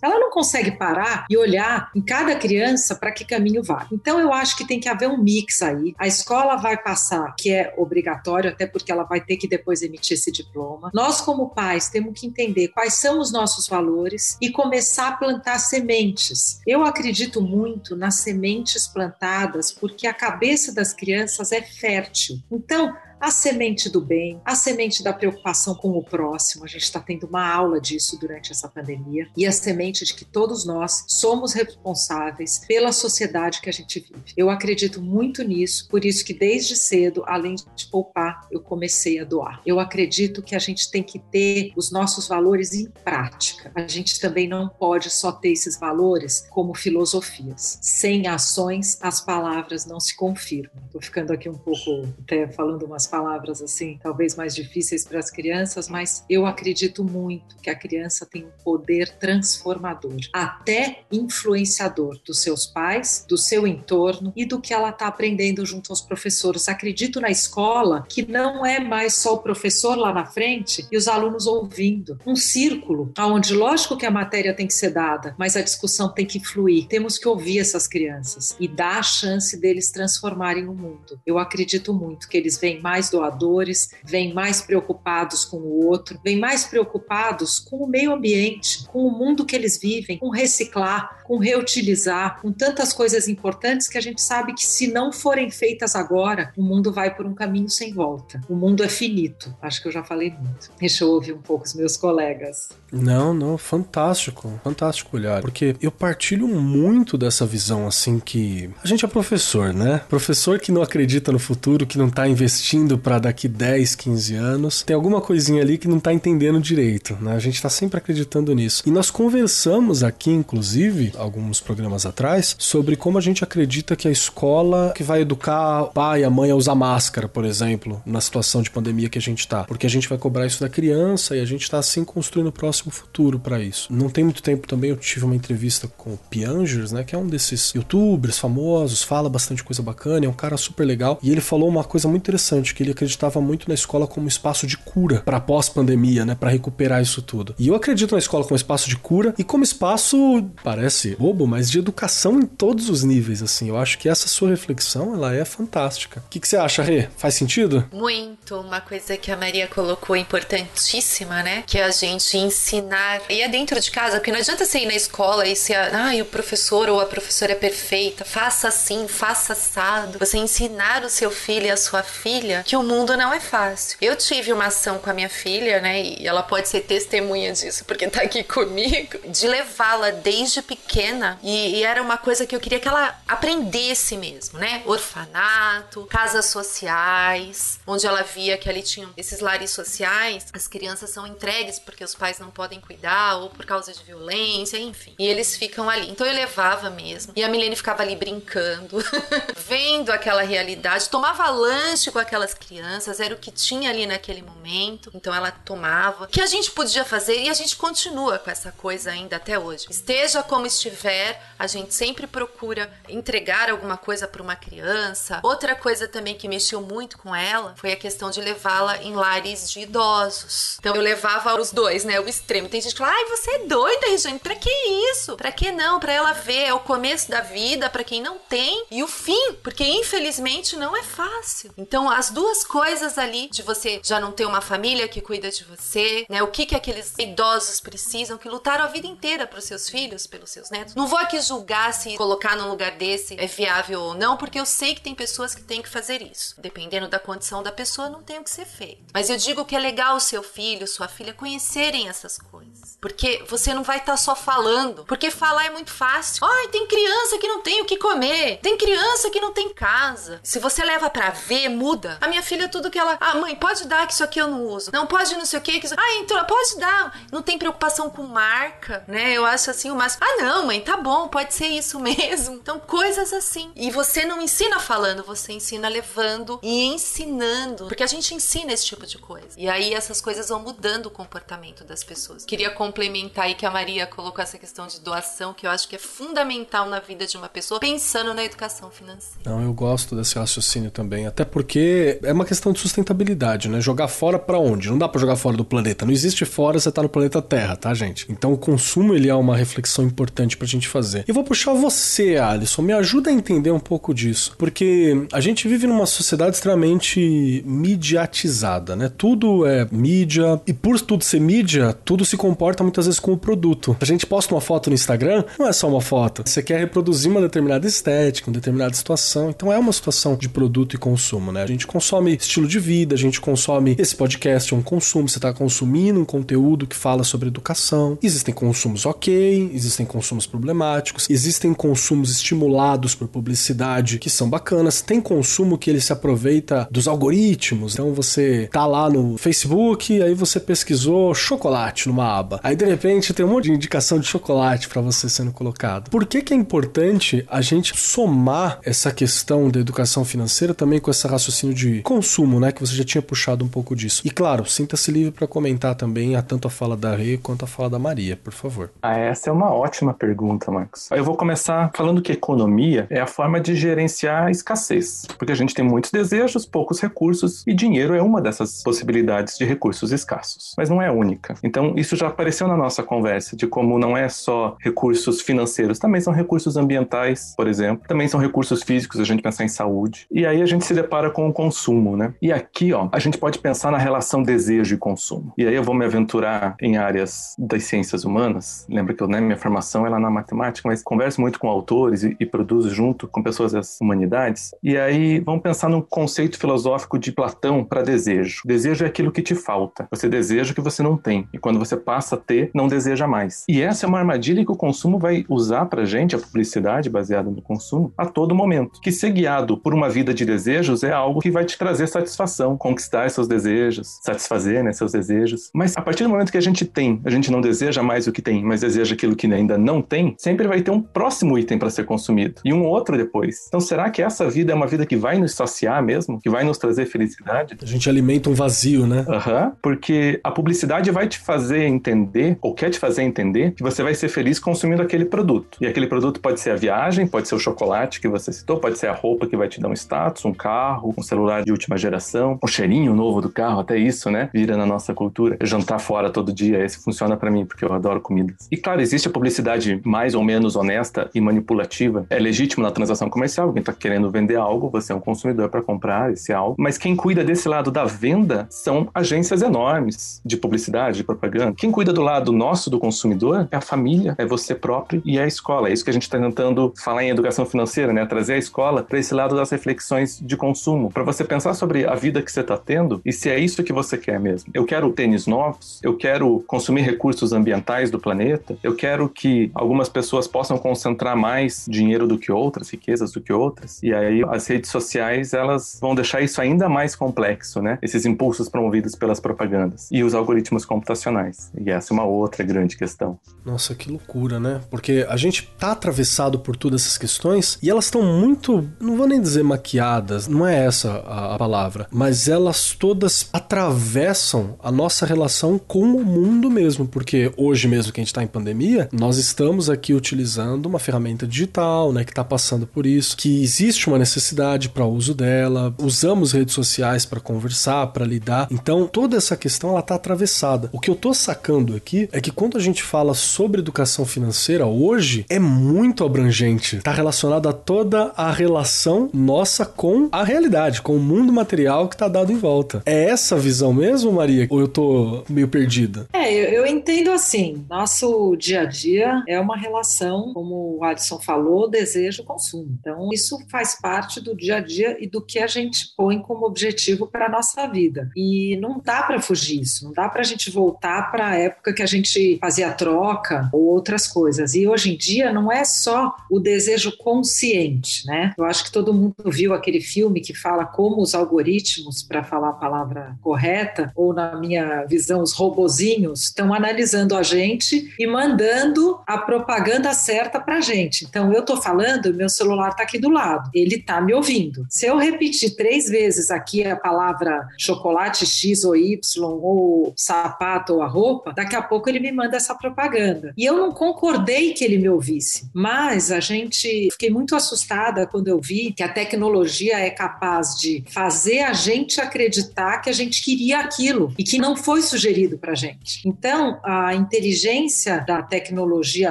C: Ela não consegue parar e olhar em cada criança para que caminho vai. Então, eu acho que tem que haver um mix aí. A escola vai passar, que é obrigatório, até porque ela vai ter que depois emitir esse diploma. Nós, como pais, temos que entender quais são os nossos valores e começar a plantar sementes. Eu acredito muito nas sementes plantadas porque a cabeça das crianças é fértil. Então, a semente do bem, a semente da preocupação com o próximo. A gente está tendo uma aula disso durante essa pandemia. E a semente de que todos nós somos responsáveis pela sociedade que a gente vive. Eu acredito muito nisso, por isso que desde cedo, além de poupar, eu comecei a doar. Eu acredito que a gente tem que ter os nossos valores em prática. A gente também não pode só ter esses valores como filosofias. Sem ações, as palavras não se confirmam. Estou ficando aqui um pouco até falando umas palavras assim, talvez mais difíceis para as crianças, mas eu acredito muito que a criança tem um poder transformador, até influenciador dos seus pais, do seu entorno e do que ela está aprendendo junto aos professores. Acredito na escola que não é mais só o professor lá na frente e os alunos ouvindo. Um círculo onde, lógico que a matéria tem que ser dada, mas a discussão tem que fluir. Temos que ouvir essas crianças e dar a chance deles transformarem o mundo. Eu acredito muito que eles vêm mais mais doadores, vêm mais preocupados com o outro, vêm mais preocupados com o meio ambiente, com o mundo que eles vivem, com reciclar, com reutilizar, com tantas coisas importantes que a gente sabe que se não forem feitas agora, o mundo vai por um caminho sem volta. O mundo é finito. Acho que eu já falei muito. Deixa eu ouvir um pouco os meus colegas.
A: Não, não, fantástico, fantástico olhar. Porque eu partilho muito dessa visão, assim, que a gente é professor, né? Professor que não acredita no futuro, que não tá investindo para daqui 10, 15 anos, tem alguma coisinha ali que não tá entendendo direito, né? A gente tá sempre acreditando nisso. E nós conversamos aqui, inclusive, alguns programas atrás, sobre como a gente acredita que a escola que vai educar o pai e a mãe a usar máscara, por exemplo, na situação de pandemia que a gente tá. Porque a gente vai cobrar isso da criança e a gente tá assim construindo o próximo futuro para isso. Não tem muito tempo também eu tive uma entrevista com o Piangers, né, que é um desses youtubers famosos, fala bastante coisa bacana, é um cara super legal, e ele falou uma coisa muito interessante, que ele acreditava muito na escola como espaço de cura para pós-pandemia, né, para recuperar isso tudo. E eu acredito na escola como espaço de cura e como espaço, parece bobo, mas de educação em todos os níveis, assim. Eu acho que essa sua reflexão, ela é fantástica. O que, que você acha, Rê? Faz sentido?
B: Muito. Uma coisa que a Maria colocou importantíssima, né? Que a gente ensina ensinar. E é dentro de casa, porque não adianta você ir na escola e ser, ah, o professor ou a professora é perfeita, faça assim, faça assado. Você ensinar o seu filho e a sua filha que o mundo não é fácil. Eu tive uma ação com a minha filha, né? E ela pode ser testemunha disso, porque tá aqui comigo, de levá-la desde pequena. E, e, era uma coisa que eu queria que ela aprendesse mesmo, né? Orfanato, casas sociais, onde ela via que ali tinham esses lares sociais, as crianças são entregues porque os pais não podem cuidar ou por causa de violência, enfim. E eles ficam ali. Então eu levava mesmo. E a Milene ficava ali brincando, vendo aquela realidade, tomava lanche com aquelas crianças, era o que tinha ali naquele momento. Então ela tomava. O que a gente podia fazer e a gente continua com essa coisa ainda até hoje. Esteja como estiver, a gente sempre procura entregar alguma coisa para uma criança. Outra coisa também que mexeu muito com ela foi a questão de levá-la em lares de idosos. Então eu levava os dois, né? O extremo. Tem gente que fala: "Ai, você é doida, Regiane, pra que isso? Pra que não? Pra ela ver é o começo da vida para quem não tem e o fim, porque infelizmente não é fácil. Então as duas coisas ali de você já não ter uma família que cuida de você, né? O que que aqueles idosos precisam que lutaram a vida inteira para os seus filhos, pelos seus netos. Não vou aqui julgar se colocar num lugar desse é viável ou não, porque eu sei que tem pessoas que têm que fazer isso. Dependendo da condição da pessoa, não tem o que ser feito. Mas eu digo que é legal o seu filho, sua filha conhecerem essas coisas, porque você não vai estar tá só falando, porque falar é muito fácil. Ai, tem criança que não tem o que comer, tem criança que não tem casa. Se você leva para ver, muda. A minha filha tudo que ela, ah, mãe, pode dar que isso aqui eu não uso. Não pode não sei o que, que isso... ah, então pode dar. Não tem preocupação com marca, né? Eu acho assim o máximo. Ah, não, mãe, tá bom, pode ser isso mesmo. Então, coisas assim. E você não ensina falando, você ensina levando e ensinando, porque a gente ensina esse tipo de coisa. E aí essas coisas vão mudando o comportamento das pessoas. Queria complementar aí que a Maria colocou essa questão de doação, que eu acho que é fundamental na vida de uma pessoa, pensando na educação financeira.
A: Não, eu gosto desse raciocínio também, até porque é uma questão de sustentabilidade, né? Jogar fora para onde? Não dá para jogar fora do planeta. Não existe fora, você tá no planeta Terra, tá, gente? Então o consumo ele é uma reflexão importante pra gente fazer. E vou puxar você, Alisson, me ajuda a entender um pouco disso, porque a gente vive numa sociedade extremamente mediatizada, né? Tudo é mídia e por tudo ser mídia, tudo se comporta muitas vezes como produto. A gente posta uma foto no Instagram, não é só uma foto. Você quer reproduzir uma determinada estética, uma determinada situação. Então é uma situação de produto e consumo, né? A gente consome estilo de vida, a gente consome esse podcast, é um consumo. Você está consumindo um conteúdo que fala sobre educação. Existem consumos ok, existem consumos problemáticos, existem consumos estimulados por publicidade que são bacanas. Tem consumo que ele se aproveita dos algoritmos. Então você tá lá no Facebook, aí você pesquisou chocolate numa aba. Aí de repente tem um monte de indicação de chocolate para você sendo colocado. Por que que é importante a gente somar essa questão da educação financeira também com esse raciocínio de consumo, né? Que você já tinha puxado um pouco disso. E claro, sinta-se livre para comentar também a tanto a fala da Rê quanto a fala da Maria, por favor.
D: Ah, essa é uma ótima pergunta, Marcos. Eu vou começar falando que economia é a forma de gerenciar a escassez, porque a gente tem muitos desejos, poucos recursos e dinheiro é uma dessas possibilidades de recursos escassos, mas não é única. Então, isso já apareceu na nossa conversa de como não é só recursos financeiros, também são recursos ambientais, por exemplo, também são recursos físicos, a gente pensar em saúde. E aí a gente se depara com o consumo, né? E aqui, ó, a gente pode pensar na relação desejo e consumo. E aí eu vou me aventurar em áreas das ciências humanas. Lembra que eu, né, minha formação é lá na matemática, mas converso muito com autores e, e produzo junto com pessoas das humanidades. E aí vamos pensar no conceito filosófico de Platão para desejo. Desejo é aquilo que te falta. Você deseja o que você não tem. E quando você passa a ter, não deseja mais. E essa é uma armadilha que o consumo vai usar pra gente, a publicidade baseada no consumo, a todo momento. Que ser guiado por uma vida de desejos é algo que vai te trazer satisfação, conquistar seus desejos, satisfazer né, seus desejos. Mas a partir do momento que a gente tem, a gente não deseja mais o que tem, mas deseja aquilo que ainda não tem, sempre vai ter um próximo item para ser consumido e um outro depois. Então será que essa vida é uma vida que vai nos saciar mesmo? Que vai nos trazer felicidade?
A: A gente alimenta um vazio, né?
D: Aham, uhum, porque a publicidade vai te fazer entender, ou quer te fazer entender, que você vai ser feliz consumindo aquele produto. E aquele produto pode ser a viagem, pode ser o chocolate que você citou, pode ser a roupa que vai te dar um status, um carro, um celular de última geração, um cheirinho novo do carro, até isso, né? Vira na nossa cultura. Jantar fora todo dia, esse funciona para mim, porque eu adoro comidas. E claro, existe a publicidade mais ou menos honesta e manipulativa. É legítimo na transação comercial, alguém tá querendo vender algo, você é um consumidor para comprar esse algo. Mas quem cuida desse lado da venda são agências enormes de publicidade, de propaganda. Quem cuida do lado nosso do consumidor é a família, é você próprio e é a escola. É isso que a gente está tentando falar em educação financeira, né? Trazer a escola para esse lado das reflexões de consumo, para você pensar sobre a vida que você está tendo e se é isso que você quer mesmo. Eu quero tênis novos, eu quero consumir recursos ambientais do planeta, eu quero que algumas pessoas possam concentrar mais dinheiro do que outras, riquezas do que outras. E aí as redes sociais, elas vão deixar isso ainda mais complexo, né? Esses impulsos promovidos pelas propagandas e os algoritmos computacionais. E essa é uma outra grande questão.
A: Nossa, que loucura, né? Porque a gente tá atravessado por todas essas questões e elas estão muito, não vou nem dizer maquiadas, não é essa a, a palavra, mas elas todas atravessam a nossa relação com o mundo mesmo, porque hoje mesmo que a gente está em pandemia, nós estamos aqui utilizando uma ferramenta digital, né, que está passando por isso, que existe uma necessidade para uso dela, usamos redes sociais para conversar, para lidar. Então, toda essa questão ela tá atravessada. O que eu tô sacando aqui é que quando a gente fala sobre educação financeira hoje, é muito abrangente. Tá relacionado a toda a relação nossa com a realidade, com o mundo material que tá dado em volta. É essa a visão mesmo, Maria? Ou eu tô meio perdida?
C: É, eu, eu entendo assim. Nosso dia a dia é uma relação, como o Alisson falou, desejo-consumo. Então, isso faz parte do dia a dia e do que a gente põe como objetivo para nossa vida. E não dá para fugir disso, não dá para a gente voltar para a época que a gente fazia troca ou outras coisas. E hoje em dia não é só o desejo consciente, né? Eu acho que todo mundo viu aquele filme que fala como os algoritmos, para falar a palavra correta, ou na minha visão, os robozinhos, estão analisando a gente e mandando a propaganda certa para a gente. Então, eu estou falando, meu celular está aqui do lado, ele está me ouvindo. Se eu repetir três vezes aqui a palavra chocolate X ou Y, ou sapato ou a roupa, daqui pouco ele me manda essa propaganda. E eu não concordei que ele me ouvisse, mas a gente fiquei muito assustada quando eu vi que a tecnologia é capaz de fazer a gente acreditar que a gente queria aquilo e que não foi sugerido para gente. Então, a inteligência da tecnologia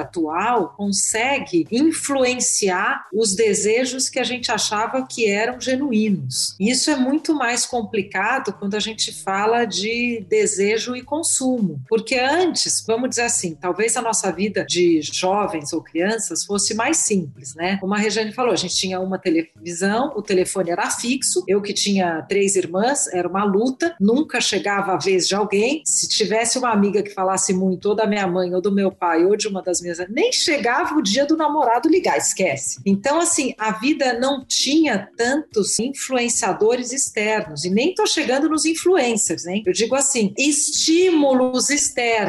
C: atual consegue influenciar os desejos que a gente achava que eram genuínos. Isso é muito mais complicado quando a gente fala de desejo e consumo, porque antes, vamos dizer assim, talvez a nossa vida de jovens ou crianças fosse mais simples, né? Como a Regiane falou, a gente tinha uma televisão, o telefone era fixo, eu que tinha três irmãs, era uma luta, nunca chegava a vez de alguém. Se tivesse uma amiga que falasse muito, ou da minha mãe, ou do meu pai, ou de uma das minhas, nem chegava o dia do namorado ligar, esquece. Então, assim, a vida não tinha tantos influenciadores externos, e nem tô chegando nos influencers, hein? Eu digo assim, estímulos externos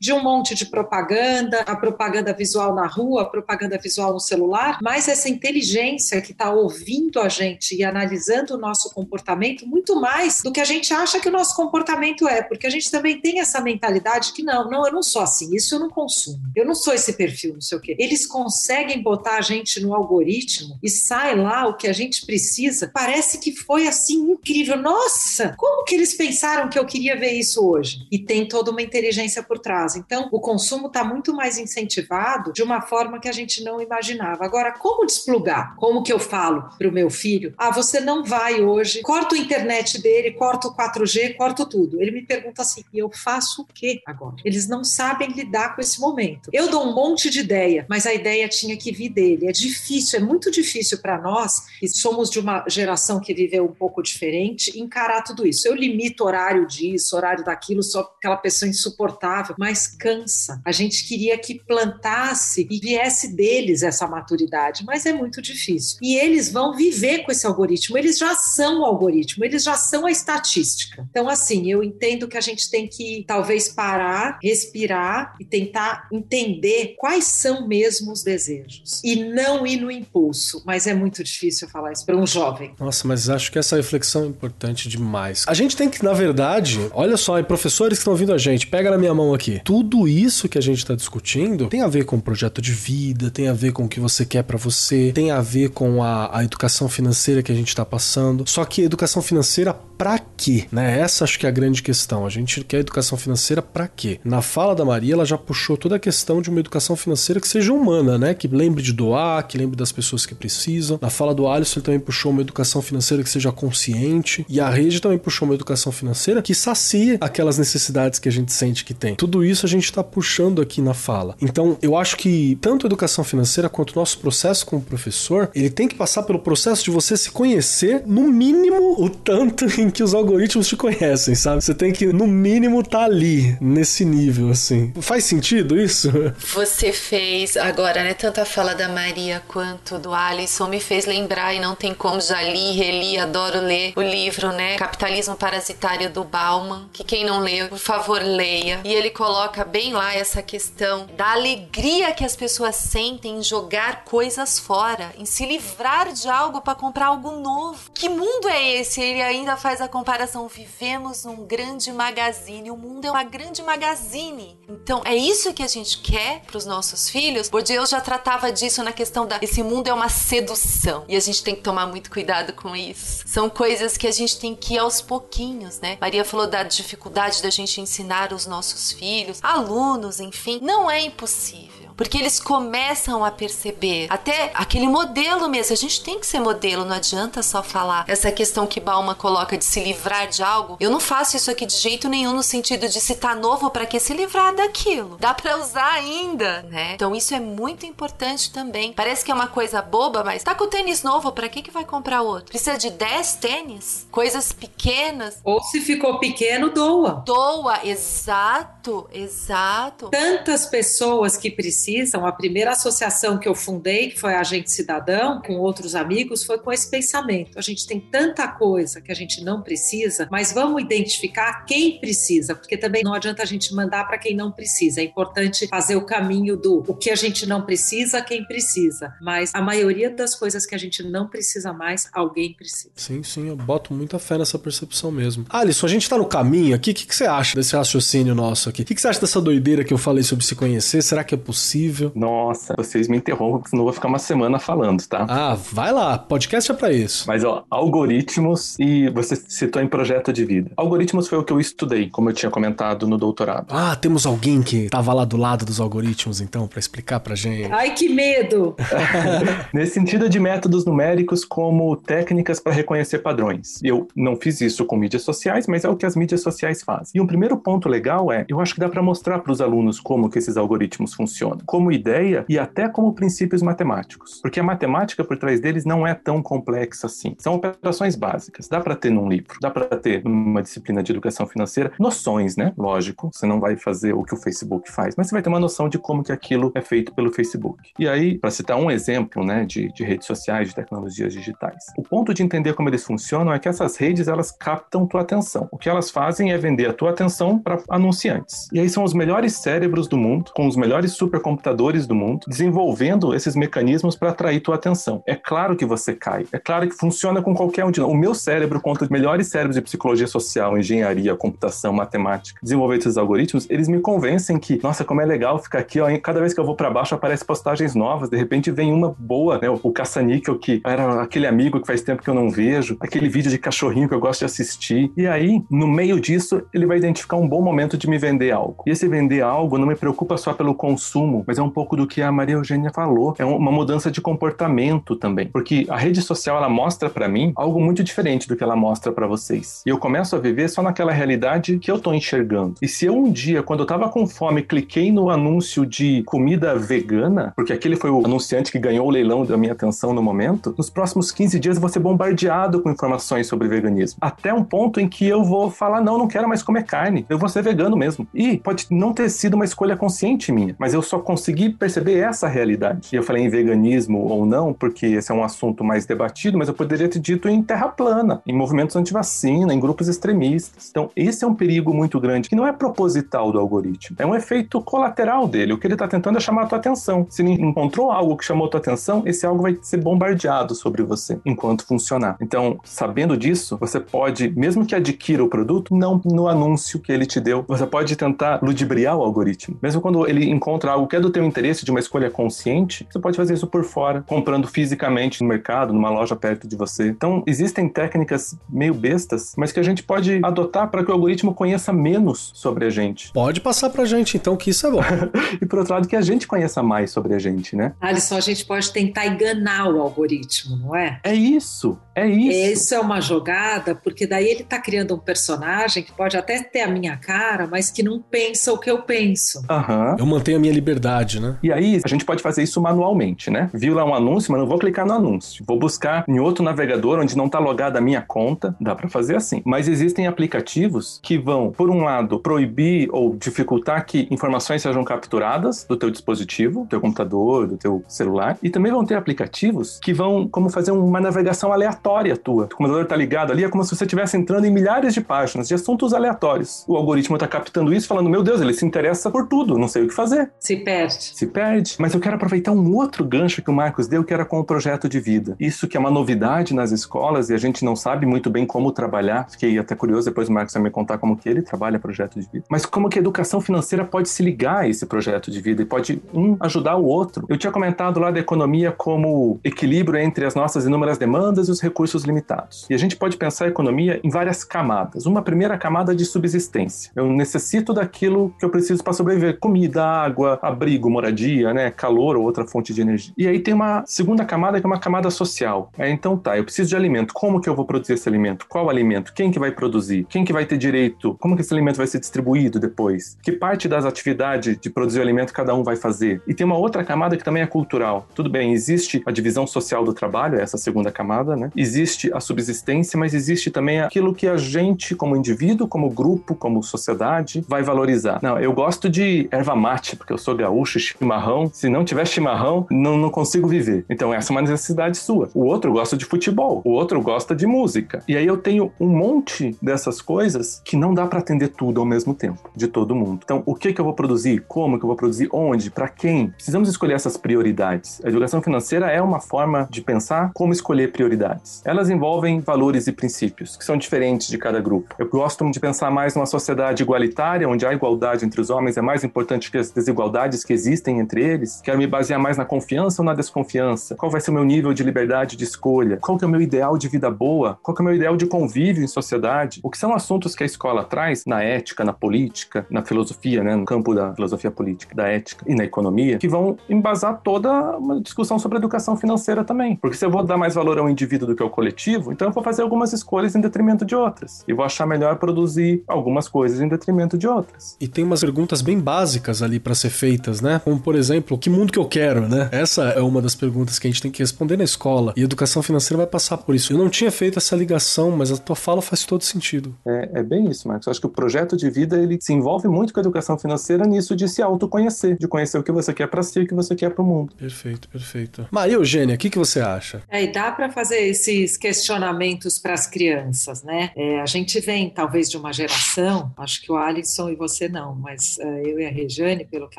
C: de um monte de propaganda, a propaganda visual na rua, a propaganda visual no celular, mas essa inteligência que está ouvindo a gente e analisando o nosso comportamento muito mais do que a gente acha que o nosso comportamento é, porque a gente também tem essa mentalidade que não, não, eu não sou assim, isso eu não consumo, eu não sou esse perfil, não sei o quê. Eles conseguem botar a gente no algoritmo e sai lá o que a gente precisa. Parece que foi assim incrível. Nossa, como que eles pensaram que eu queria ver isso hoje? E tem toda uma inteligência por trás. Então, o consumo está muito mais incentivado de uma forma que a gente não imaginava. Agora, como desplugar? Como que eu falo para o meu filho? Ah, você não vai hoje, corta a internet dele, corta o 4G, corta tudo. Ele me pergunta assim: e eu faço o quê agora? Eles não sabem lidar com esse momento. Eu dou um monte de ideia, mas a ideia tinha que vir dele. É difícil, é muito difícil para nós, que somos de uma geração que viveu um pouco diferente, encarar tudo isso. Eu limito horário disso, horário daquilo, só aquela pessoa insuportável, mas cansa. A gente queria que plantasse e viesse deles essa maturidade, mas é muito difícil. E eles vão viver com esse algoritmo, eles já são o algoritmo, eles já são a estatística. Então, assim, eu entendo que a gente tem que talvez parar, respirar e tentar entender quais são mesmo os desejos e não ir no impulso. Mas é muito difícil falar isso para um jovem.
A: Nossa, mas acho que essa reflexão é importante demais. A gente tem que, na verdade, olha só, professores que estão ouvindo a gente, pega na minha mão aqui. Tudo isso que a gente está discutindo tem a ver com o projeto de vida, tem a ver com o que você quer para você, tem a ver com a, a educação financeira que a gente está passando. Só que educação financeira para quê? Né? Essa acho que é a grande questão. A gente quer educação financeira para quê? Na fala da Maria, ela já puxou toda a questão de uma educação financeira que seja humana, né? Que lembre de doar, que lembre das pessoas que precisam. Na fala do Alisson, ele também puxou uma educação financeira que seja consciente. E a rede também puxou uma educação financeira que sacie aquelas necessidades que a gente sente que tem. Tudo isso a gente está puxando aqui na fala. Então, eu acho que tanto a educação financeira quanto o nosso processo como professor, ele tem que passar pelo processo de você se conhecer, no mínimo, o tanto em que os algoritmos te conhecem, sabe? Você tem que, no mínimo, estar tá ali, nesse nível, assim. Faz sentido isso?
B: Você fez agora, né? Tanto a fala da Maria quanto do Alisson me fez lembrar, e não tem como, já li, reli, adoro ler o livro, né? Capitalismo Parasitário do Bauman, que quem não leu, por favor, leia. E ele coloca bem lá essa questão da alegria que as pessoas sentem em jogar coisas fora, em se livrar de algo para comprar algo novo. Que mundo é esse? Ele ainda faz a comparação: vivemos num grande magazine, o mundo é uma grande magazine. Então, é isso que a gente quer para os nossos filhos. Bourdieu já tratava disso na questão da esse mundo é uma sedução e a gente tem que tomar muito cuidado com isso. São coisas que a gente tem que ir aos pouquinhos, né? Maria falou da dificuldade da gente ensinar os nossos filhos, alunos, enfim. Não é impossível porque eles começam a perceber até aquele modelo mesmo. A gente tem que ser modelo, não adianta só falar. Essa questão que Balma coloca de se livrar de algo, eu não faço isso aqui de jeito nenhum no sentido de se tá novo para que se livrar daquilo. Dá para usar ainda, né? Então isso é muito importante também. Parece que é uma coisa boba, mas tá com o tênis novo, para que que vai comprar outro? Precisa de 10 tênis? Coisas pequenas.
C: Ou se ficou pequeno, doa.
B: Doa, exato, exato.
C: Tantas pessoas que precisam precisam. A primeira associação que eu fundei, que foi a Agente Cidadão, com outros amigos, foi com esse pensamento. A gente tem tanta coisa que a gente não precisa, mas vamos identificar quem precisa, porque também não adianta a gente mandar para quem não precisa. É importante fazer o caminho do o que a gente não precisa, quem precisa. Mas a maioria das coisas que a gente não precisa mais, alguém precisa.
A: Sim, sim, eu boto muita fé nessa percepção mesmo. Alisson, a gente está no caminho aqui. O que, que, você acha desse raciocínio nosso aqui? O que, que você acha dessa doideira que eu falei sobre se conhecer? Será que é possível? Possível.
D: Nossa, vocês me interrompem, senão eu vou ficar uma semana falando, tá?
A: Ah, vai lá, podcast é pra isso.
D: Mas, ó, algoritmos e você citou em projeto de vida. Algoritmos foi o que eu estudei, como eu tinha comentado no doutorado.
A: Ah, temos alguém que tava lá do lado dos algoritmos, então, para explicar pra gente.
C: Ai, que medo!
D: Nesse sentido de métodos numéricos como técnicas para reconhecer padrões. Eu não fiz isso com mídias sociais, mas é o que as mídias sociais fazem. E um primeiro ponto legal é, eu acho que dá para mostrar para os alunos como que esses algoritmos funcionam como ideia e até como princípios matemáticos, porque a matemática por trás deles não é tão complexa assim. São operações básicas. Dá para ter num livro, dá para ter numa disciplina de educação financeira noções, né? Lógico, você não vai fazer o que o Facebook faz, mas você vai ter uma noção de como que aquilo é feito pelo Facebook. E aí, para citar um exemplo, né, de, de redes sociais, de tecnologias digitais, o ponto de entender como eles funcionam é que essas redes elas captam tua atenção. O que elas fazem é vender a tua atenção para anunciantes. E aí são os melhores cérebros do mundo, com os melhores supercomputadores computadores do mundo desenvolvendo esses mecanismos para atrair tua atenção. É claro que você cai. É claro que funciona com qualquer um de nós. O meu cérebro, contra os melhores cérebros de psicologia social, engenharia, computação, matemática, desenvolver esses algoritmos, eles me convencem que, nossa, como é legal ficar aqui, ó, cada vez que eu vou para baixo aparece postagens novas, de repente vem uma boa, né? O caça-níquel que era aquele amigo que faz tempo que eu não vejo, aquele vídeo de cachorrinho que eu gosto de assistir. E aí, no meio disso, ele vai identificar um bom momento de me vender algo. E esse vender algo não me preocupa só pelo consumo, mas é um pouco do que a Maria Eugênia falou. É uma mudança de comportamento também, porque a rede social ela mostra para mim algo muito diferente do que ela mostra para vocês. E eu começo a viver só naquela realidade que eu tô enxergando. E se eu um dia, quando eu tava com fome, cliquei no anúncio de comida vegana, porque aquele foi o anunciante que ganhou o leilão da minha atenção no momento, nos próximos 15 dias eu vou ser bombardeado com informações sobre veganismo. Até um ponto em que eu vou falar: não, não quero mais comer carne, eu vou ser vegano mesmo. E pode não ter sido uma escolha consciente minha, mas eu só consegui perceber essa realidade. E eu falei em veganismo ou não, porque esse é um assunto mais debatido, mas eu poderia ter dito em terra plana, em movimentos anti-vacina, em grupos extremistas. Então, esse é um perigo muito grande, que não é proposital do algoritmo, é um efeito colateral dele. O que ele está tentando é chamar a tua atenção. Se ele encontrou algo que chamou a tua atenção, esse algo vai ser bombardeado sobre você enquanto funcionar. Então, sabendo disso, você pode, mesmo que adquira o produto, não no anúncio que ele te deu, você pode tentar ludibriar o algoritmo. Mesmo quando ele encontra algo que é do teu interesse de uma escolha consciente, você pode fazer isso por fora, comprando fisicamente no mercado, numa loja perto de você. Então, existem técnicas meio bestas, mas que a gente pode adotar para que o algoritmo conheça menos sobre a gente.
A: Pode passar pra gente, então, que isso é bom.
D: e por outro lado, que a gente conheça mais sobre a gente, né?
C: Alisson, a gente pode tentar enganar o algoritmo, não é?
D: É isso, é isso.
C: Isso é uma jogada, porque daí ele está criando um personagem que pode até ter a minha cara, mas que não pensa o que eu penso.
D: Aham.
A: Eu mantenho a minha liberdade, né?
D: E aí, a gente pode fazer isso manualmente, né? Viu lá um anúncio, mas não vou clicar no anúncio. Vou buscar em outro navegador onde não está logada a minha conta. Dá para fazer assim. Mas existem aplicativos que vão, por um lado, proibir ou dificultar que informações sejam capturadas do teu dispositivo, do teu computador, do teu celular. E também vão ter aplicativos que vão como fazer uma navegação aleatória tua. O computador está ligado ali, é como se você estivesse entrando em milhares de páginas de assuntos aleatórios. O algoritmo está captando isso, falando: meu Deus, ele se interessa por tudo, não sei o que fazer.
C: Se perde.
D: Se perde. Mas eu quero aproveitar um outro gancho que o Marcos deu, que era com o projeto de vida. Isso que é uma novidade nas escolas e a gente não sabe muito bem como trabalhar. Fiquei até curioso, depois o Marcos vai me contar como que ele trabalha projeto de vida. Mas como que a educação financeira pode se ligar a esse projeto de vida e pode um ajudar o outro. Eu tinha comentado lá da economia como equilíbrio entre as nossas inúmeras demandas e os recursos limitados. E a gente pode pensar a economia em várias camadas. Uma primeira camada de subsistência. Eu necessito daquilo que eu preciso para sobreviver: comida, água, abrigo, moradia, né, calor ou outra fonte de energia. E aí tem uma segunda camada que é uma camada social. É, então tá, eu preciso de alimento. Como que eu vou produzir esse alimento? Qual alimento? Quem que vai produzir? Quem que vai ter direito? Como que esse alimento vai ser distribuído depois? Que parte das atividades de produzir o alimento cada um vai fazer? E tem uma outra camada que também é cultural. Tudo bem, existe a divisão social do trabalho, essa segunda camada, né? Existe a subsistência, mas existe também aquilo que a gente, como indivíduo, como grupo, como sociedade, vai valorizar. Não, eu gosto de erva mate, porque eu sou gaúcho, chimarrão. Se não tiver chimarrão, não, não consigo viver. Então, essa é uma necessidade sua. O outro gosta de futebol, o outro gosta de música. E aí eu tenho um monte dessas coisas que não dá para atender tudo ao mesmo tempo, de todo mundo. Então, o que que eu vou produzir? Como que eu vou produzir? Onde? Para quem? Precisamos escolher essas prioridades. A educação financeira é uma forma de pensar como escolher prioridades. Elas envolvem valores e princípios que são diferentes de cada grupo. Eu gosto de pensar mais numa sociedade igualitária, onde a igualdade entre os homens é mais importante que as desigualdades que existem entre eles. Quero me basear mais na confiança ou na desconfiança? Qual vai ser o meu nível de liberdade de escolha? Qual que é o meu ideal de vida boa? Qual que é o meu ideal de convívio em sociedade? O que são assuntos que a escola traz na ética, na política, na filosofia, né, no campo da filosofia política, da ética e na economia, que vão embasar toda uma discussão sobre educação financeira também. Porque se eu vou dar mais valor ao indivíduo do que ao coletivo, então eu vou fazer algumas escolhas em detrimento de outras. E vou achar melhor produzir algumas coisas em detrimento de outras.
A: E tem umas perguntas bem básicas ali para ser feitas, né? Como, por exemplo, que mundo que eu quero, né? Essa é uma das perguntas que a gente tem que responder na escola. E a educação financeira vai passar por isso. Eu não tinha feito essa ligação, mas a tua fala faz todo sentido.
D: É, é bem isso, Marcos. Eu acho que o projeto de vida ele se envolve muito com a educação financeira nisso de se autoconhecer, de conhecer o que você quer para si e o que você quer para o mundo.
A: Perfeito, perfeito. Maria Eugênia, o que, que você acha?
C: É, e dá para fazer esses questionamentos para as crianças, né? É, a gente vem talvez de uma geração, acho que o Alisson e você não, mas é, eu e a Rejane, pelo que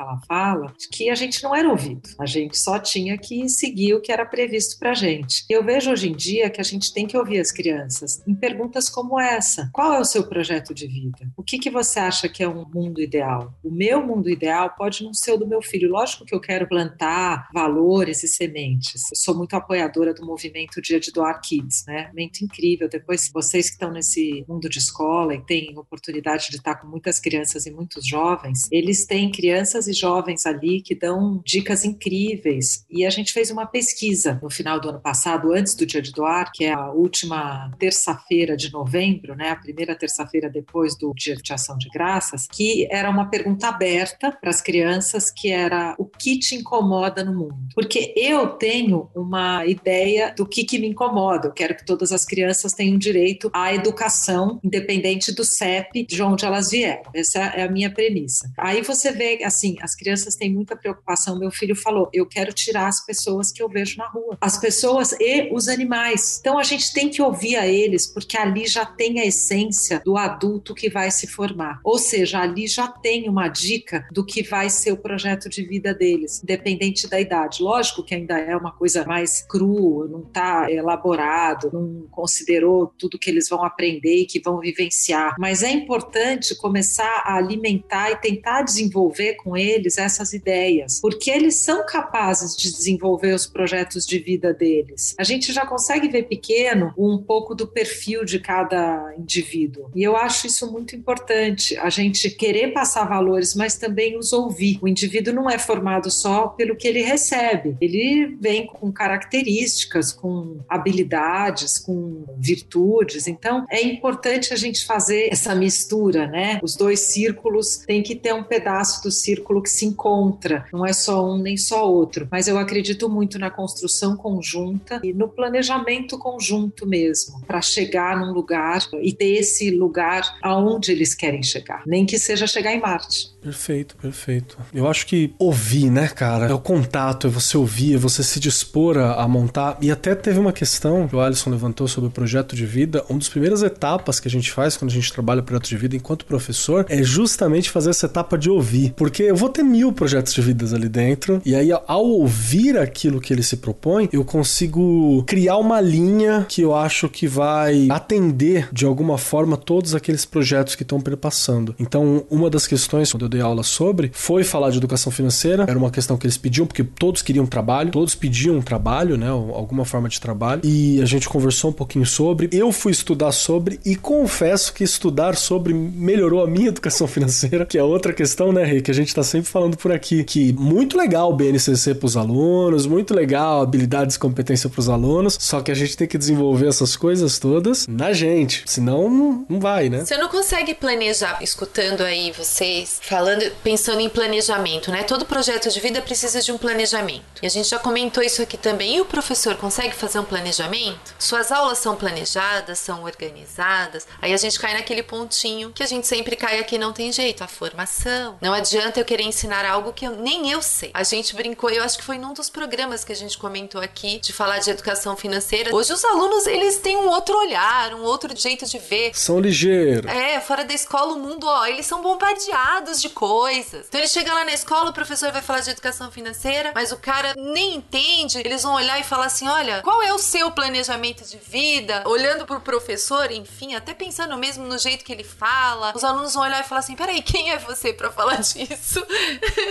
C: ela fala, que a gente não era ouvido. A gente só tinha que seguir o que era previsto para gente. Eu vejo hoje em dia que a gente tem que ouvir as crianças em perguntas como essa: qual é o seu projeto de vida? O que, que você acha que é um mundo ideal? O meu mundo ideal pode não ser o do meu filho. Lógico que eu quero plantar valores e sementes. Eu sou muito apoiadora do movimento Dia de Doar Kids, né? Movimento incrível. Depois, vocês que estão nesse mundo de escola e têm oportunidade de estar com muitas crianças e muitos jovens, eles têm crianças e jovens ali que dão dicas incríveis. E a gente fez uma pesquisa no final do ano passado, antes do Dia de Doar, que é a última terça-feira de novembro, né? A primeira terça-feira depois do Dia de Ação de Graças, que era uma pergunta aberta para as crianças, que era o que te incomoda no mundo? Porque eu tenho uma ideia do que, que me incomoda. Eu quero que todas as crianças tenham direito à educação, independente do CEP, de onde elas vieram. Essa é a minha premissa. Aí você vê, assim, as crianças têm muita preocupação. Meu filho falou: eu quero tirar as pessoas que eu vejo na rua, as pessoas e os animais. Então a gente tem que ouvir a eles, porque ali já tem a essência do adulto que vai se formar. Ou seja, ali já tem uma dica do que vai ser o projeto de vida deles, independente da idade. Lógico que ainda é uma coisa mais crua, não está elaborado, não considerou tudo que eles vão aprender e que vão vivenciar. Mas é importante começar a alimentar e tentar desenvolver com eles essas ideias, porque eles são capazes de desenvolver os projetos de vida deles. A gente já consegue ver pequeno um pouco do perfil de cada indivíduo. E eu acho isso muito importante, a gente querer passar valores, mas também os ouvir. O indivíduo não é formado só pelo que ele recebe, ele vem com características, com habilidades, com virtudes. Então, é importante a gente fazer essa mistura, né? Os dois círculos têm que ter um pedaço do círculo que se encontra, não é só um nem só outro. Mas eu acredito muito na construção conjunta e no planejamento conjunto mesmo, para chegar num lugar e ter esse lugar aonde eles querem chegar, nem que seja chegar em Marte.
A: Perfeito, perfeito. Eu acho que ouvir, né, cara? É o contato, é você ouvir, é você se dispor a, a montar. E até teve uma questão que o Alisson levantou sobre o projeto de vida. Uma das primeiras etapas que a gente faz quando a gente trabalha o projeto de vida enquanto professor é justamente fazer essa etapa de ouvir. Porque eu vou ter mil projetos de vidas ali dentro, e aí ao ouvir aquilo que ele se propõe, eu consigo criar uma linha que eu acho que vai atender de alguma forma todos aqueles projetos que estão perpassando. Então, uma das questões, quando eu dei aula sobre, foi falar de educação financeira. Era uma questão que eles pediam, porque todos queriam trabalho, todos pediam um trabalho, né? Alguma forma de trabalho. E a gente conversou um pouquinho sobre. Eu fui estudar sobre e confesso que estudar sobre melhorou a minha educação financeira, que é outra questão, né, Rei? Que a gente tá sempre falando por aqui. Que muito legal o BNCC pros alunos, muito legal habilidades e competência pros alunos, só que a gente tem que desenvolver essas coisas todas na gente, senão não vai, né?
B: Você não consegue planejar, escutando aí vocês falando, pensando em planejamento, né? Todo projeto de vida precisa de um planejamento. E a gente já comentou isso aqui também. E o professor consegue fazer um planejamento? Suas aulas são planejadas, são organizadas. Aí a gente cai naquele pontinho que a gente sempre cai aqui, não tem jeito, a formação. Não adianta eu querer ensinar algo que eu, nem eu sei. A gente brincou, eu acho que foi num dos programas que a gente comentou aqui de falar de educação financeira. Hoje os alunos, eles têm um outro olhar, um outro jeito de ver.
A: São ligeiros.
B: É, fora da escola, o mundo, ó, eles são bombardeados de coisas. Então ele chega lá na escola, o professor vai falar de educação financeira, mas o cara nem entende. Eles vão olhar e falar assim: olha, qual é o seu planejamento de vida? Olhando pro professor, enfim, até pensando mesmo no jeito que ele fala. Os alunos vão olhar e falar assim: peraí, quem é você para falar disso?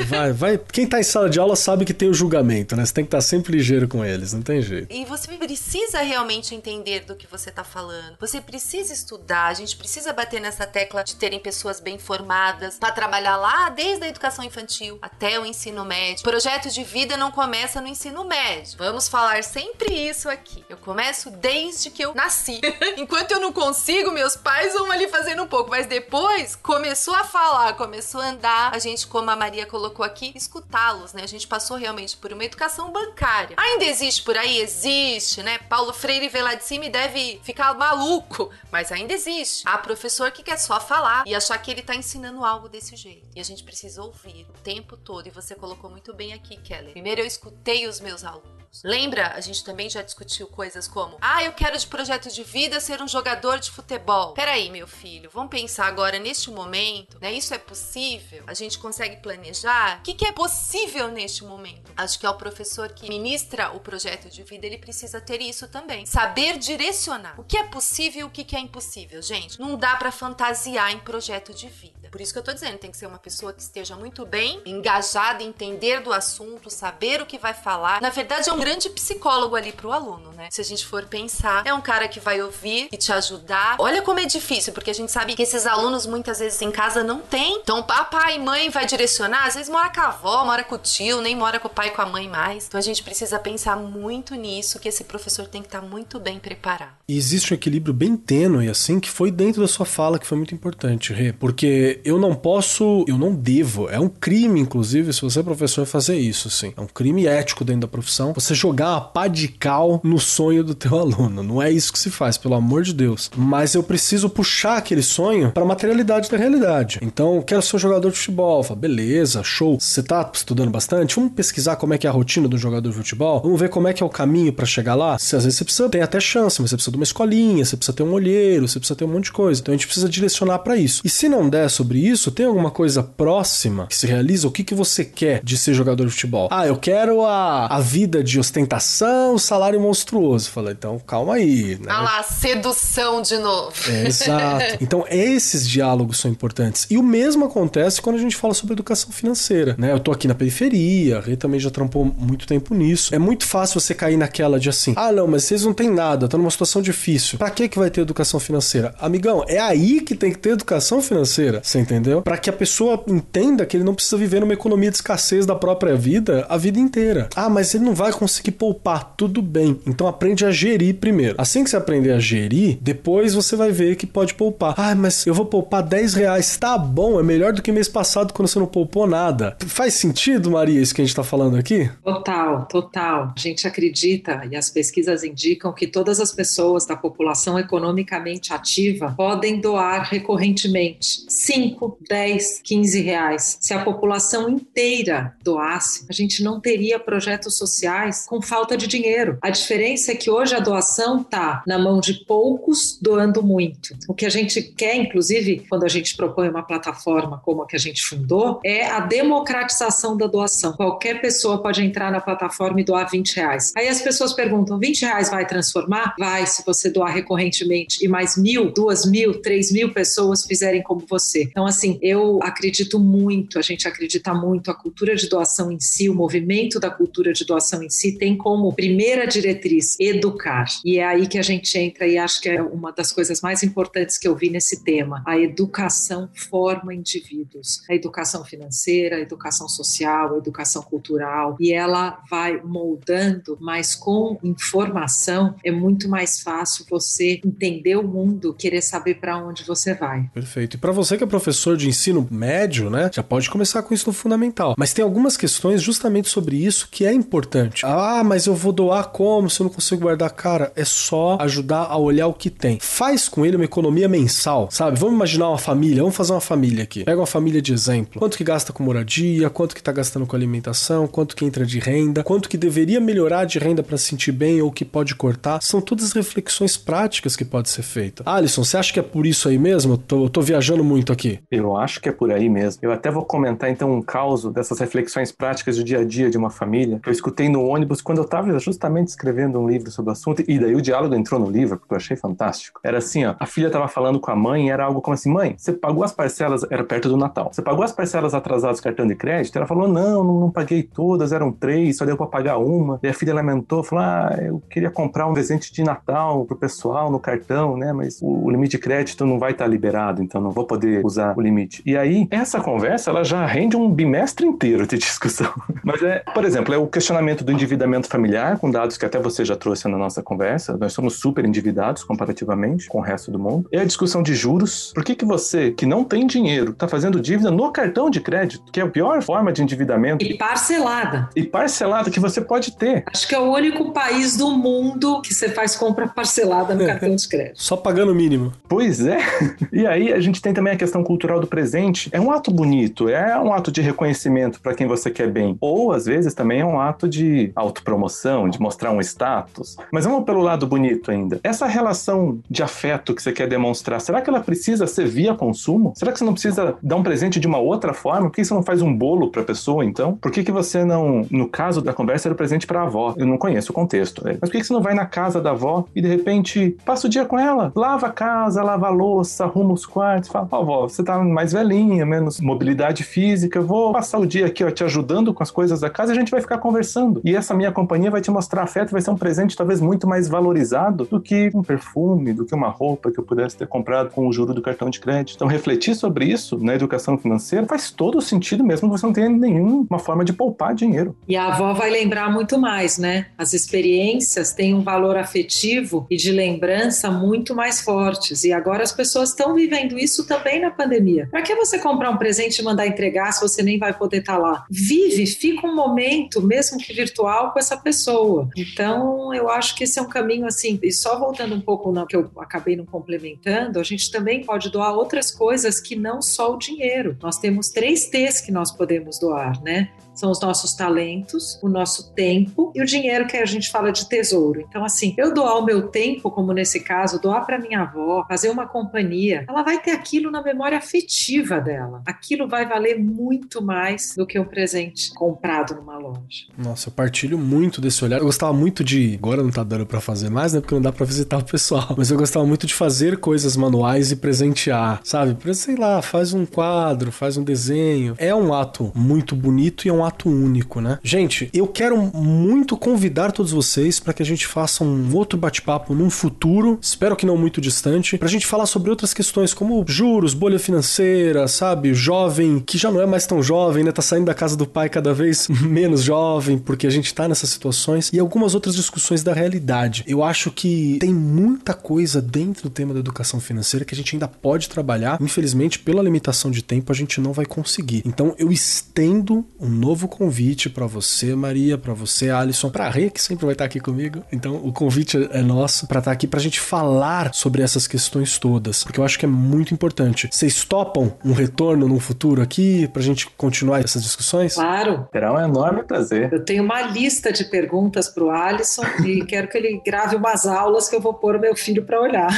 A: Vai, vai. Quem tá em sala de aula sabe que tem o julgamento, né? Você tem que estar tá sempre ligeiro com eles, não tem jeito.
B: E você precisa realmente entender do que você tá falando. Você precisa estudar, a gente precisa bater nessa tecla de terem pessoas bem formadas para trabalhar lá desde a educação infantil até o ensino médio. Projeto de vida não começa no ensino médio. Vamos falar sempre isso aqui. Eu começo desde que eu nasci. Enquanto eu não consigo, meus pais vão ali fazendo um pouco, mas depois começou a falar, começou a andar, a gente, como a Maria colocou aqui, escutá-los, né? A gente passou realmente por uma educação bancária. Ainda existe por aí? Existe, né? Paulo Freire vê lá de cima e deve ficar maluco, mas ainda existe. Há professor que quer só falar e achar que ele tá ensinando algo desse jeito. E a gente precisa ouvir o tempo todo. E você colocou muito bem aqui, Kelly. Primeiro eu escutei os meus alunos. Lembra? A gente também já discutiu coisas como: ah, eu quero de projeto de vida ser um jogador de futebol. Peraí, meu filho, vamos pensar agora neste momento, né? Isso é possível? A gente consegue planejar? O que, que é possível neste momento? Acho que é o professor que ministra o projeto de vida, ele precisa ter isso também. Saber direcionar o que é possível e o que, é impossível, gente. Não dá para fantasiar em projeto de vida. Por isso que eu tô dizendo, tem que ser uma pessoa que esteja muito bem, engajada, entender do assunto, saber o que vai falar. Na verdade, é um grande psicólogo ali pro aluno, né? Se a gente for pensar, é um cara que vai ouvir e te ajudar. Olha como é difícil, porque a gente sabe que esses alunos muitas vezes em casa não tem. Então, papai e mãe vai direcionar, às vezes mora com a avó, mora com o tio, nem mora com o pai e com a mãe mais. Então a gente precisa pensar muito nisso, que esse professor tem que estar muito bem preparado.
A: E existe um equilíbrio bem tênue, assim, que foi dentro da sua fala que foi muito importante, Rê. Porque eu não posso, eu não devo, é um crime, inclusive, se você é professor, fazer isso, assim. É um crime ético dentro da profissão. Você jogar uma pá de cal no sonho do teu aluno. Não é isso que se faz, pelo amor de Deus. Mas eu preciso puxar aquele sonho para a materialidade da realidade. Então, quero ser um jogador de futebol. Fala, beleza, show. Você tá estudando bastante? Vamos pesquisar como é que é a rotina do jogador de futebol? Vamos ver como é que é o caminho para chegar lá? Se às vezes você precisa ter até chance, mas você precisa de uma escolinha, você precisa ter um olheiro, você precisa ter um monte de coisa. Então a gente precisa direcionar para isso. E se não der sobre sobre isso? Tem alguma coisa próxima que se realiza? O que, que você quer de ser jogador de futebol? Ah, eu quero a, a vida de ostentação, salário monstruoso. Falei, então calma aí. Né?
B: Ah lá, sedução de novo.
A: É, exato. Então, esses diálogos são importantes. E o mesmo acontece quando a gente fala sobre educação financeira. Né? Eu tô aqui na periferia, a Rê também já trampou muito tempo nisso. É muito fácil você cair naquela de assim: ah, não, mas vocês não têm nada, estão numa situação difícil. Pra que, que vai ter educação financeira? Amigão, é aí que tem que ter educação financeira, você entendeu? Para que a pessoa entenda que ele não precisa viver numa economia de escassez da própria vida a vida inteira. Ah, mas ele não vai conseguir poupar. Tudo bem. Então aprende a gerir primeiro. Assim que você aprender a gerir, depois você vai ver que pode poupar. Ah, mas eu vou poupar 10 reais. Tá bom, é melhor do que mês passado quando você não poupou nada. Faz sentido, Maria, isso que a gente tá falando aqui?
C: Total, total. A gente acredita e as pesquisas indicam que todas as pessoas da população economicamente ativa podem doar recorrentemente 5, 10, 15 reais. Se a população inteira doasse, a gente não teria projetos sociais com falta de dinheiro. A diferença é que hoje a doação está na mão de poucos doando muito. O que a gente quer, inclusive, quando a gente propõe uma plataforma como a que a gente fundou, é a democratização da doação. Qualquer pessoa pode entrar na plataforma e doar 20 reais. Aí as pessoas perguntam: 20 reais vai transformar? Vai, se você doar recorrentemente e mais mil, duas mil, três mil pessoas fizerem como você. Então, assim, eu acredito muito, a gente acredita muito, a cultura de doação em si, o movimento da cultura de doação em si tem como primeira diretriz educar. E é aí que a gente entra e acho que é uma das coisas mais importantes que eu vi nesse tema. A educação forma indivíduos. A educação financeira, a educação social, a educação cultural. E ela vai moldando, mas com informação é muito mais fácil você entender o mundo, querer saber para onde você vai.
A: Perfeito. E para você que é professor de ensino médio, né, já pode começar com isso no fundamental. Mas tem algumas questões justamente sobre isso que é importante. Ah, mas eu vou doar como se eu não consigo guardar? Cara, é só ajudar a olhar o que tem. Faz com ele uma economia mensal, sabe? Vamos imaginar uma família, vamos fazer uma família aqui. Pega uma família de exemplo. Quanto que gasta com moradia, quanto que tá gastando com alimentação, quanto que entra de renda, quanto que deveria melhorar de renda para se sentir bem ou que pode cortar. São todas reflexões práticas que pode ser feita. Alisson, você acha que é por isso aí mesmo? Eu tô, eu tô viajando muito aqui.
D: Eu acho que é por aí mesmo. Eu até vou comentar então um caso dessas reflexões práticas do dia a dia de uma família que eu escutei no ônibus quando eu estava justamente escrevendo um livro sobre o assunto e daí o diálogo entrou no livro porque eu achei fantástico. Era assim, ó, a filha estava falando com a mãe e era algo como assim, mãe, você pagou as parcelas, era perto do Natal, você pagou as parcelas atrasadas cartão de crédito? Ela falou, não, não, não paguei todas, eram três, só deu para pagar uma. E a filha lamentou, falou, ah, eu queria comprar um presente de Natal pro pessoal no cartão, né, mas o, o limite de crédito não vai estar tá liberado, então não vou poder usar o limite. E aí, essa conversa, ela já rende um bimestre inteiro de discussão. Mas é, por exemplo, é o questionamento do endividamento familiar, com dados que até você já trouxe na nossa conversa. Nós somos super endividados comparativamente com o resto do mundo. É a discussão de juros. Por que, que você, que não tem dinheiro, está fazendo dívida no cartão de crédito, que é a pior forma de endividamento?
C: E parcelada.
D: E parcelada que você pode ter.
C: Acho que é o único país do mundo que você faz compra parcelada no cartão de crédito.
A: Só pagando o mínimo.
D: Pois é. E aí a gente tem também a questão cultural do presente. É um ato bonito, é um ato de reconhecimento para quem você quer bem. Ou às vezes também é um ato de autopromoção, de mostrar um status. Mas vamos pelo lado bonito ainda. Essa relação de afeto que você quer demonstrar, será que ela precisa ser via consumo? Será que você não precisa dar um presente de uma outra forma? Por que você não faz um bolo para a pessoa então? Por que, que você não, no caso da conversa, era presente para a avó? Eu não conheço o contexto. Né? Mas por que, que você não vai na casa da avó e de repente passa o dia com ela? Lava a casa, lava a louça, arruma os quartos, fala, oh, avó, você tá mais velhinha, menos mobilidade física, eu vou passar o dia aqui, ó, te ajudando com as coisas da casa e a gente vai ficar conversando. E essa minha companhia vai te mostrar afeto, vai ser um presente talvez muito mais valorizado do que um perfume, do que uma roupa que eu pudesse ter comprado com o juro do cartão de crédito. Então, refletir sobre isso na educação financeira faz todo sentido mesmo que você não tenha nenhuma forma de poupar dinheiro.
C: E a avó vai lembrar muito mais, né? As experiências têm um valor afetivo e de lembrança muito mais fortes. E agora as pessoas estão vivendo isso também na pandemia. Para que você comprar um presente e mandar entregar se você nem vai poder estar tá lá? Vive, fica um momento, mesmo que virtual, com essa pessoa. Então, eu acho que esse é um caminho assim. E só voltando um pouco no que eu acabei não complementando, a gente também pode doar outras coisas que não só o dinheiro. Nós temos três T's que nós podemos doar, né? São os nossos talentos, o nosso tempo e o dinheiro que a gente fala de tesouro. Então, assim, eu doar o meu tempo, como nesse caso, doar para minha avó, fazer uma companhia, ela vai ter aquilo na memória afetiva dela. Aquilo vai valer muito mais do que um presente comprado numa loja.
A: Nossa, eu partilho muito desse olhar. Eu gostava muito de. Agora não tá dando para fazer mais, né? Porque não dá para visitar o pessoal. Mas eu gostava muito de fazer coisas manuais e presentear, sabe? Sei lá, faz um quadro, faz um desenho. É um ato muito bonito e é um ato único, né? Gente, eu quero muito convidar todos vocês para que a gente faça um outro bate-papo num futuro, espero que não muito distante, pra gente falar sobre outras questões como juros, bolha financeira, sabe? Jovem que já não é mais tão jovem, né? Tá saindo da casa do pai cada vez menos jovem, porque a gente tá nessas situações e algumas outras discussões da realidade. Eu acho que tem muita coisa dentro do tema da educação financeira que a gente ainda pode trabalhar. Infelizmente, pela limitação de tempo, a gente não vai conseguir. Então, eu estendo um novo convite para você, Maria, para você, Alisson, para Rê, que sempre vai estar aqui comigo. Então, o convite é nosso para estar aqui pra gente falar sobre essas questões todas, porque eu acho que é muito importante. Vocês topam um retorno no futuro aqui pra gente continuar essas discussões?
C: Claro.
D: Será um enorme prazer.
C: Eu tenho uma lista de perguntas pro Alisson e quero que ele grave umas aulas que eu vou pôr o meu filho para olhar.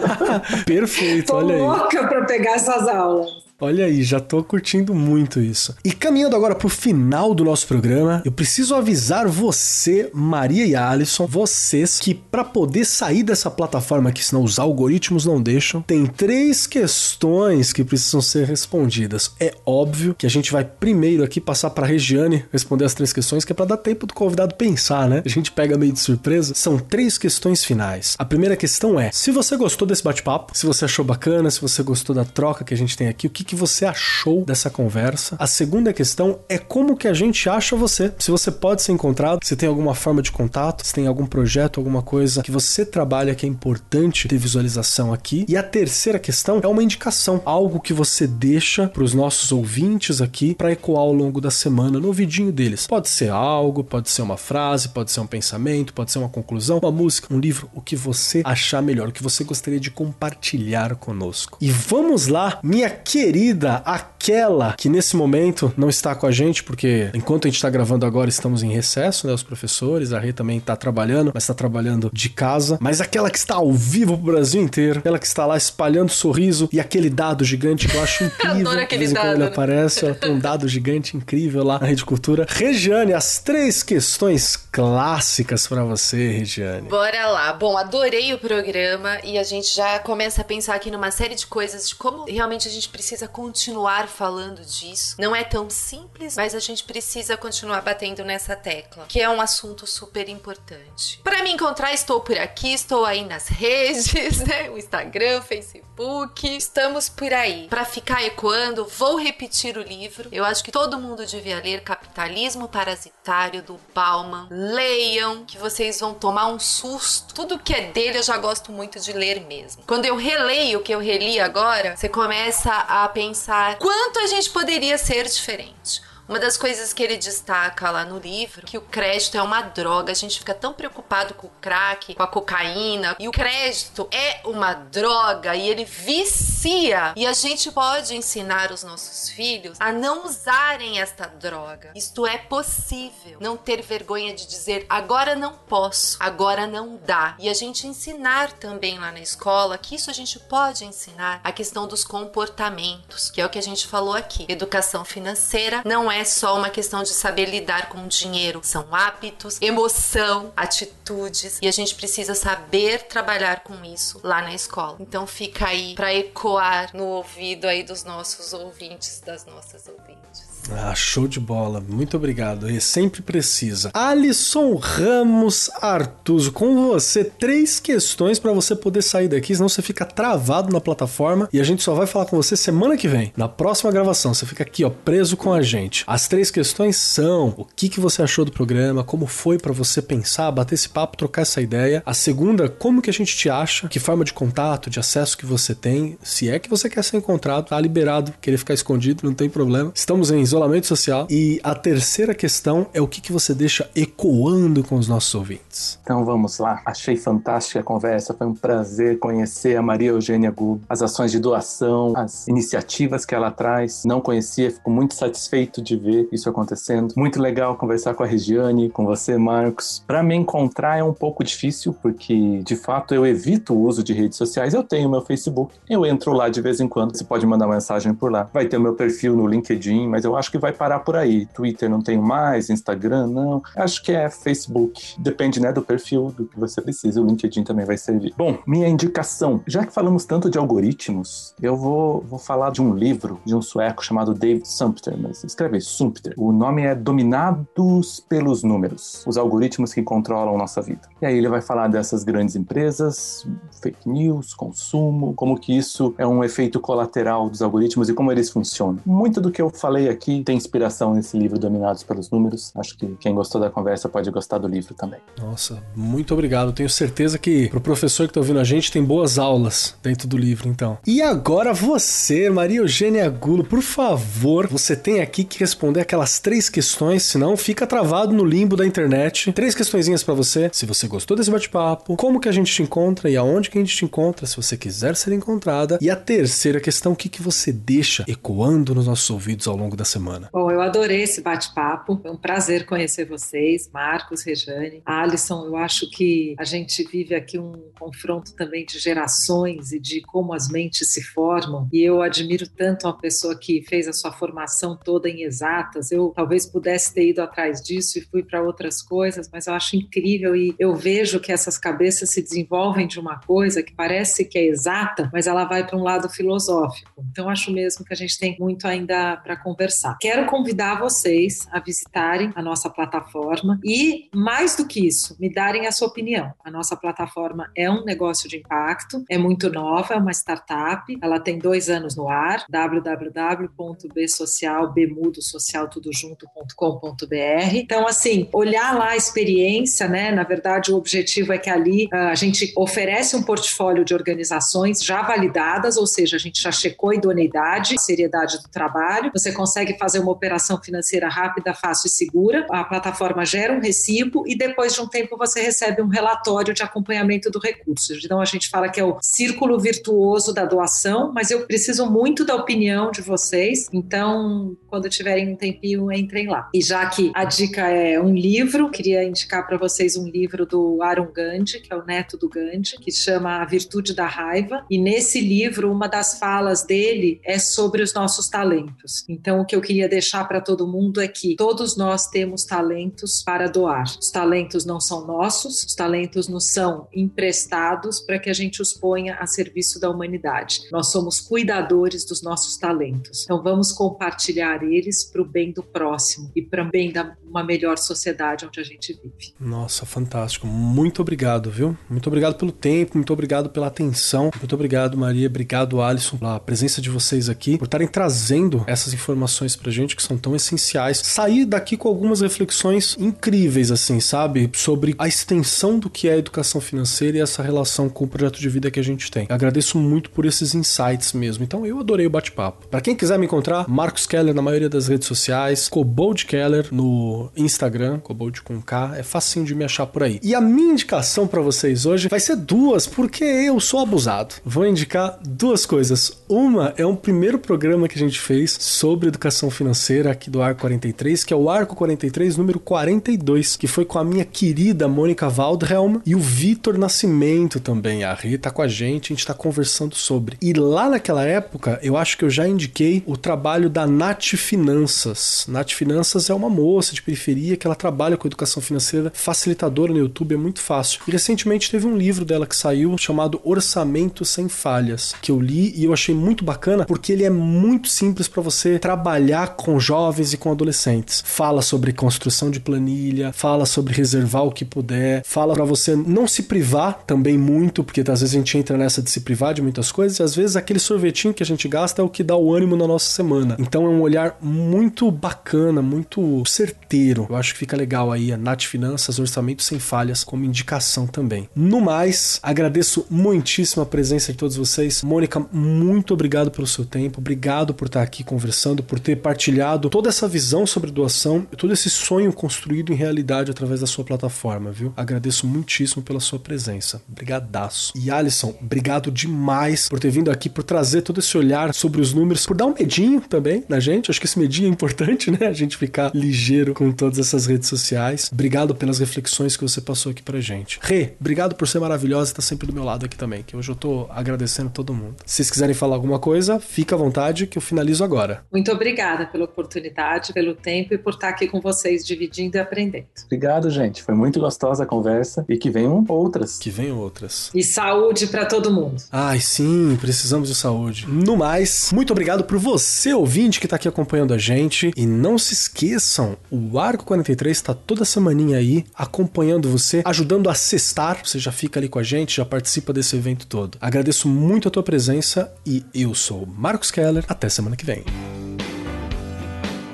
A: Perfeito,
C: Tô
A: olha aí.
C: louca para pegar essas aulas.
A: Olha aí, já tô curtindo muito isso. E caminhando agora pro final do nosso programa, eu preciso avisar você, Maria e Alisson, vocês que para poder sair dessa plataforma aqui, senão os algoritmos não deixam, tem três questões que precisam ser respondidas. É óbvio que a gente vai primeiro aqui passar para Regiane responder as três questões, que é para dar tempo do convidado pensar, né? A gente pega meio de surpresa. São três questões finais. A primeira questão é: se você gostou desse bate-papo, se você achou bacana, se você gostou da troca que a gente tem aqui, o que que você achou dessa conversa. A segunda questão é como que a gente acha você. Se você pode ser encontrado, se tem alguma forma de contato, se tem algum projeto, alguma coisa que você trabalha que é importante ter visualização aqui. E a terceira questão é uma indicação, algo que você deixa para os nossos ouvintes aqui para ecoar ao longo da semana no vidinho deles. Pode ser algo, pode ser uma frase, pode ser um pensamento, pode ser uma conclusão, uma música, um livro, o que você achar melhor, o que você gostaria de compartilhar conosco. E vamos lá, minha querida querida, aquela que nesse momento não está com a gente, porque enquanto a gente está gravando agora, estamos em recesso, né? Os professores, a Rê também está trabalhando, mas está trabalhando de casa. Mas aquela que está ao vivo pro Brasil inteiro, aquela que está lá espalhando sorriso e aquele dado gigante que eu acho incrível.
B: Adoro aquele
A: de
B: dado,
A: ele
B: né?
A: aparece, ó, tem um dado gigante incrível lá na Rede Cultura. Regiane, as três questões clássicas para você, Regiane.
B: Bora lá. Bom, adorei o programa e a gente já começa a pensar aqui numa série de coisas de como realmente a gente precisa continuar falando disso. Não é tão simples, mas a gente precisa continuar batendo nessa tecla, que é um assunto super importante. Para me encontrar, estou por aqui, estou aí nas redes, né? O Instagram, Facebook. Estamos por aí. Para ficar ecoando, vou repetir o livro. Eu acho que todo mundo devia ler Capitalismo Parasitário do Bauman. Leiam, que vocês vão tomar um susto. Tudo que é dele eu já gosto muito de ler mesmo. Quando eu releio o que eu reli agora, você começa a pensar quanto a gente poderia ser diferente. Uma das coisas que ele destaca lá no livro, que o crédito é uma droga. A gente fica tão preocupado com o crack, com a cocaína, e o crédito é uma droga e ele vicia. E a gente pode ensinar os nossos filhos a não usarem esta droga. Isto é possível. Não ter vergonha de dizer agora não posso, agora não dá. E a gente ensinar também lá na escola que isso a gente pode ensinar a questão dos comportamentos, que é o que a gente falou aqui. Educação financeira não é só uma questão de saber lidar com o dinheiro, são hábitos, emoção, atitudes e a gente precisa saber trabalhar com isso lá na escola. Então fica aí para ecoar no ouvido aí dos nossos ouvintes, das nossas ouvintes.
A: Ah, show de bola. Muito obrigado. E sempre precisa. Alisson Ramos Artuso, com você, três questões para você poder sair daqui, senão você fica travado na plataforma e a gente só vai falar com você semana que vem, na próxima gravação. Você fica aqui, ó, preso com a gente. As três questões são: o que, que você achou do programa, como foi para você pensar, bater esse papo, trocar essa ideia. A segunda, como que a gente te acha, que forma de contato, de acesso que você tem, se é que você quer ser encontrado, tá liberado. Querer ficar escondido, não tem problema. Estamos em isolamento social. E a terceira questão é o que, que você deixa ecoando com os nossos ouvintes.
D: Então vamos lá. Achei fantástica a conversa. Foi um prazer conhecer a Maria Eugênia Gu, as ações de doação, as iniciativas que ela traz. Não conhecia, fico muito satisfeito de ver isso acontecendo. Muito legal conversar com a Regiane, com você, Marcos. Para me encontrar é um pouco difícil, porque de fato eu evito o uso de redes sociais. Eu tenho meu Facebook, eu entro lá de vez em quando. Você pode mandar mensagem por lá. Vai ter o meu perfil no LinkedIn, mas eu acho que vai parar por aí. Twitter não tenho mais, Instagram não. Acho que é Facebook. Depende, né, do perfil do que você precisa. O LinkedIn também vai servir. Bom, minha indicação. Já que falamos tanto de algoritmos, eu vou, vou falar de um livro de um sueco chamado David Sumpter, mas escreve Sumpter. O nome é Dominados pelos Números. Os algoritmos que controlam nossa vida. E aí ele vai falar dessas grandes empresas, fake news, consumo, como que isso é um efeito colateral dos algoritmos e como eles funcionam. Muito do que eu falei aqui tem inspiração nesse livro Dominados pelos Números. Acho que quem gostou da conversa pode gostar do livro também.
A: Nossa, muito obrigado. Tenho certeza que pro professor que tá ouvindo a gente tem boas aulas dentro do livro, então. E agora você, Maria Eugênia Gulo, por favor, você tem aqui que responder aquelas três questões, senão fica travado no limbo da internet. Três questõezinhas para você. Se você gostou desse bate-papo, como que a gente te encontra e aonde que a gente te encontra, se você quiser ser encontrada. E a terceira questão, o que, que você deixa ecoando nos nossos ouvidos ao longo da semana?
C: Bom, eu adorei esse bate-papo. Foi um prazer conhecer vocês, Marcos, Rejane, Alisson. Eu acho que a gente vive aqui um confronto também de gerações e de como as mentes se formam. E eu admiro tanto uma pessoa que fez a sua formação toda em exatas. Eu talvez pudesse ter ido atrás disso e fui para outras coisas, mas eu acho incrível e eu vejo que essas cabeças se desenvolvem de uma coisa que parece que é exata, mas ela vai para um lado filosófico. Então acho mesmo que a gente tem muito ainda para conversar. Quero convidar vocês a visitarem a nossa plataforma e mais do que isso, me darem a sua opinião. A nossa plataforma é um negócio de impacto, é muito nova, é uma startup, ela tem dois anos no ar, www.bsocialbemudosocialtudojunto.com.br. Então, assim, olhar lá a experiência, né? Na verdade, o objetivo é que ali ah, a gente oferece um portfólio de organizações já validadas, ou seja, a gente já checou a idoneidade, a seriedade do trabalho, você consegue fazer uma operação financeira rápida, fácil e segura, a plataforma gera um recibo e depois de um tempo você recebe um relatório de acompanhamento do recurso. Então, a gente fala que é o círculo virtuoso da doação, mas eu preciso muito da opinião de vocês, então, quando tiverem um tempinho, entrem lá. E já que a dica é um livro, queria indicar para vocês um livro do Arun Gandhi, que é o neto do Gandhi, que chama A Virtude da Raiva. E nesse livro, uma das falas dele é sobre os nossos talentos. Então, o que eu queria deixar para todo mundo é que todos nós temos talentos para doar. Os talentos não são nossos, os talentos nos são emprestados para que a gente os ponha a serviço da humanidade. Nós somos cuidadores dos nossos talentos. Então, vamos compartilhar eles para o bem do próximo e para o bem da uma melhor sociedade onde a gente vive.
A: Nossa, fantástico. Muito obrigado, viu? Muito obrigado pelo tempo, muito obrigado pela atenção. Muito obrigado, Maria. Obrigado, Alisson, pela presença de vocês aqui, por estarem trazendo essas informações pra gente que são tão essenciais. Sair daqui com algumas reflexões incríveis, assim, sabe? Sobre a extensão do que é a educação financeira e essa relação com o projeto de vida que a gente tem. Eu agradeço muito por esses insights mesmo. Então, eu adorei o bate-papo. Para quem quiser me encontrar, Marcos Keller na maioria das redes sociais, Cobold Keller no Instagram, Cobold com K, é facinho de me achar por aí. E a minha indicação para vocês hoje vai ser duas, porque eu sou abusado. Vou indicar duas coisas. Uma é um primeiro programa que a gente fez sobre educação financeira aqui do Arco 43, que é o Arco 43 número 42, que foi com a minha querida Mônica Waldhelm e o Vitor Nascimento também. A Rita tá com a gente, a gente tá conversando sobre. E lá naquela época, eu acho que eu já indiquei o trabalho da Nath Finanças. Nath Finanças é uma moça de periferia que ela trabalha com educação financeira, facilitadora no YouTube, é muito fácil. E recentemente teve um livro dela que saiu chamado Orçamento Sem Falhas, que eu li e eu achei muito bacana porque ele é muito simples para você trabalhar com jovens e com adolescentes. Fala sobre construção de planilha, fala sobre reservar o que puder, fala para você não se privar também muito, porque às vezes a gente entra nessa de se privar de muitas coisas e às vezes aquele sorvetinho que a gente gasta é o que dá o ânimo na nossa semana. Então é um olhar muito bacana, muito certeiro. Eu acho que fica legal aí a Nath Finanças, Orçamento Sem Falhas, como indicação também. No mais, agradeço muitíssimo a presença de todos vocês. Mônica, muito obrigado pelo seu tempo, obrigado por estar aqui conversando, por ter partilhado toda essa visão sobre doação, todo esse sonho construído em realidade através da sua plataforma, viu? Agradeço muitíssimo pela sua presença. Brigadaço. E Alisson, obrigado demais por ter vindo aqui, por trazer todo esse olhar sobre os números, por dar um medinho também na gente. Acho que esse medinho é importante, né? A gente ficar ligeiro com todas essas redes sociais. Obrigado pelas reflexões que você passou aqui pra gente. Rê, obrigado por ser maravilhosa e estar tá sempre do meu lado aqui também, que hoje eu tô agradecendo todo mundo. Se vocês quiserem falar alguma coisa, fica à vontade que eu finalizo agora.
C: Muito obrigada pela oportunidade, pelo tempo e por estar aqui com vocês dividindo e aprendendo.
D: Obrigado, gente. Foi muito gostosa a conversa e que venham outras.
A: Que venham outras.
C: E saúde para todo mundo.
A: Ai, sim, precisamos de saúde. No mais, muito obrigado por você, ouvinte, que tá aqui acompanhando a gente. E não se esqueçam, o Arco 43 tá toda semaninha aí acompanhando você, ajudando a cestar. Você já fica ali com a gente, já participa desse evento todo. Agradeço muito a tua presença e eu sou Marcos Keller. Até semana que vem.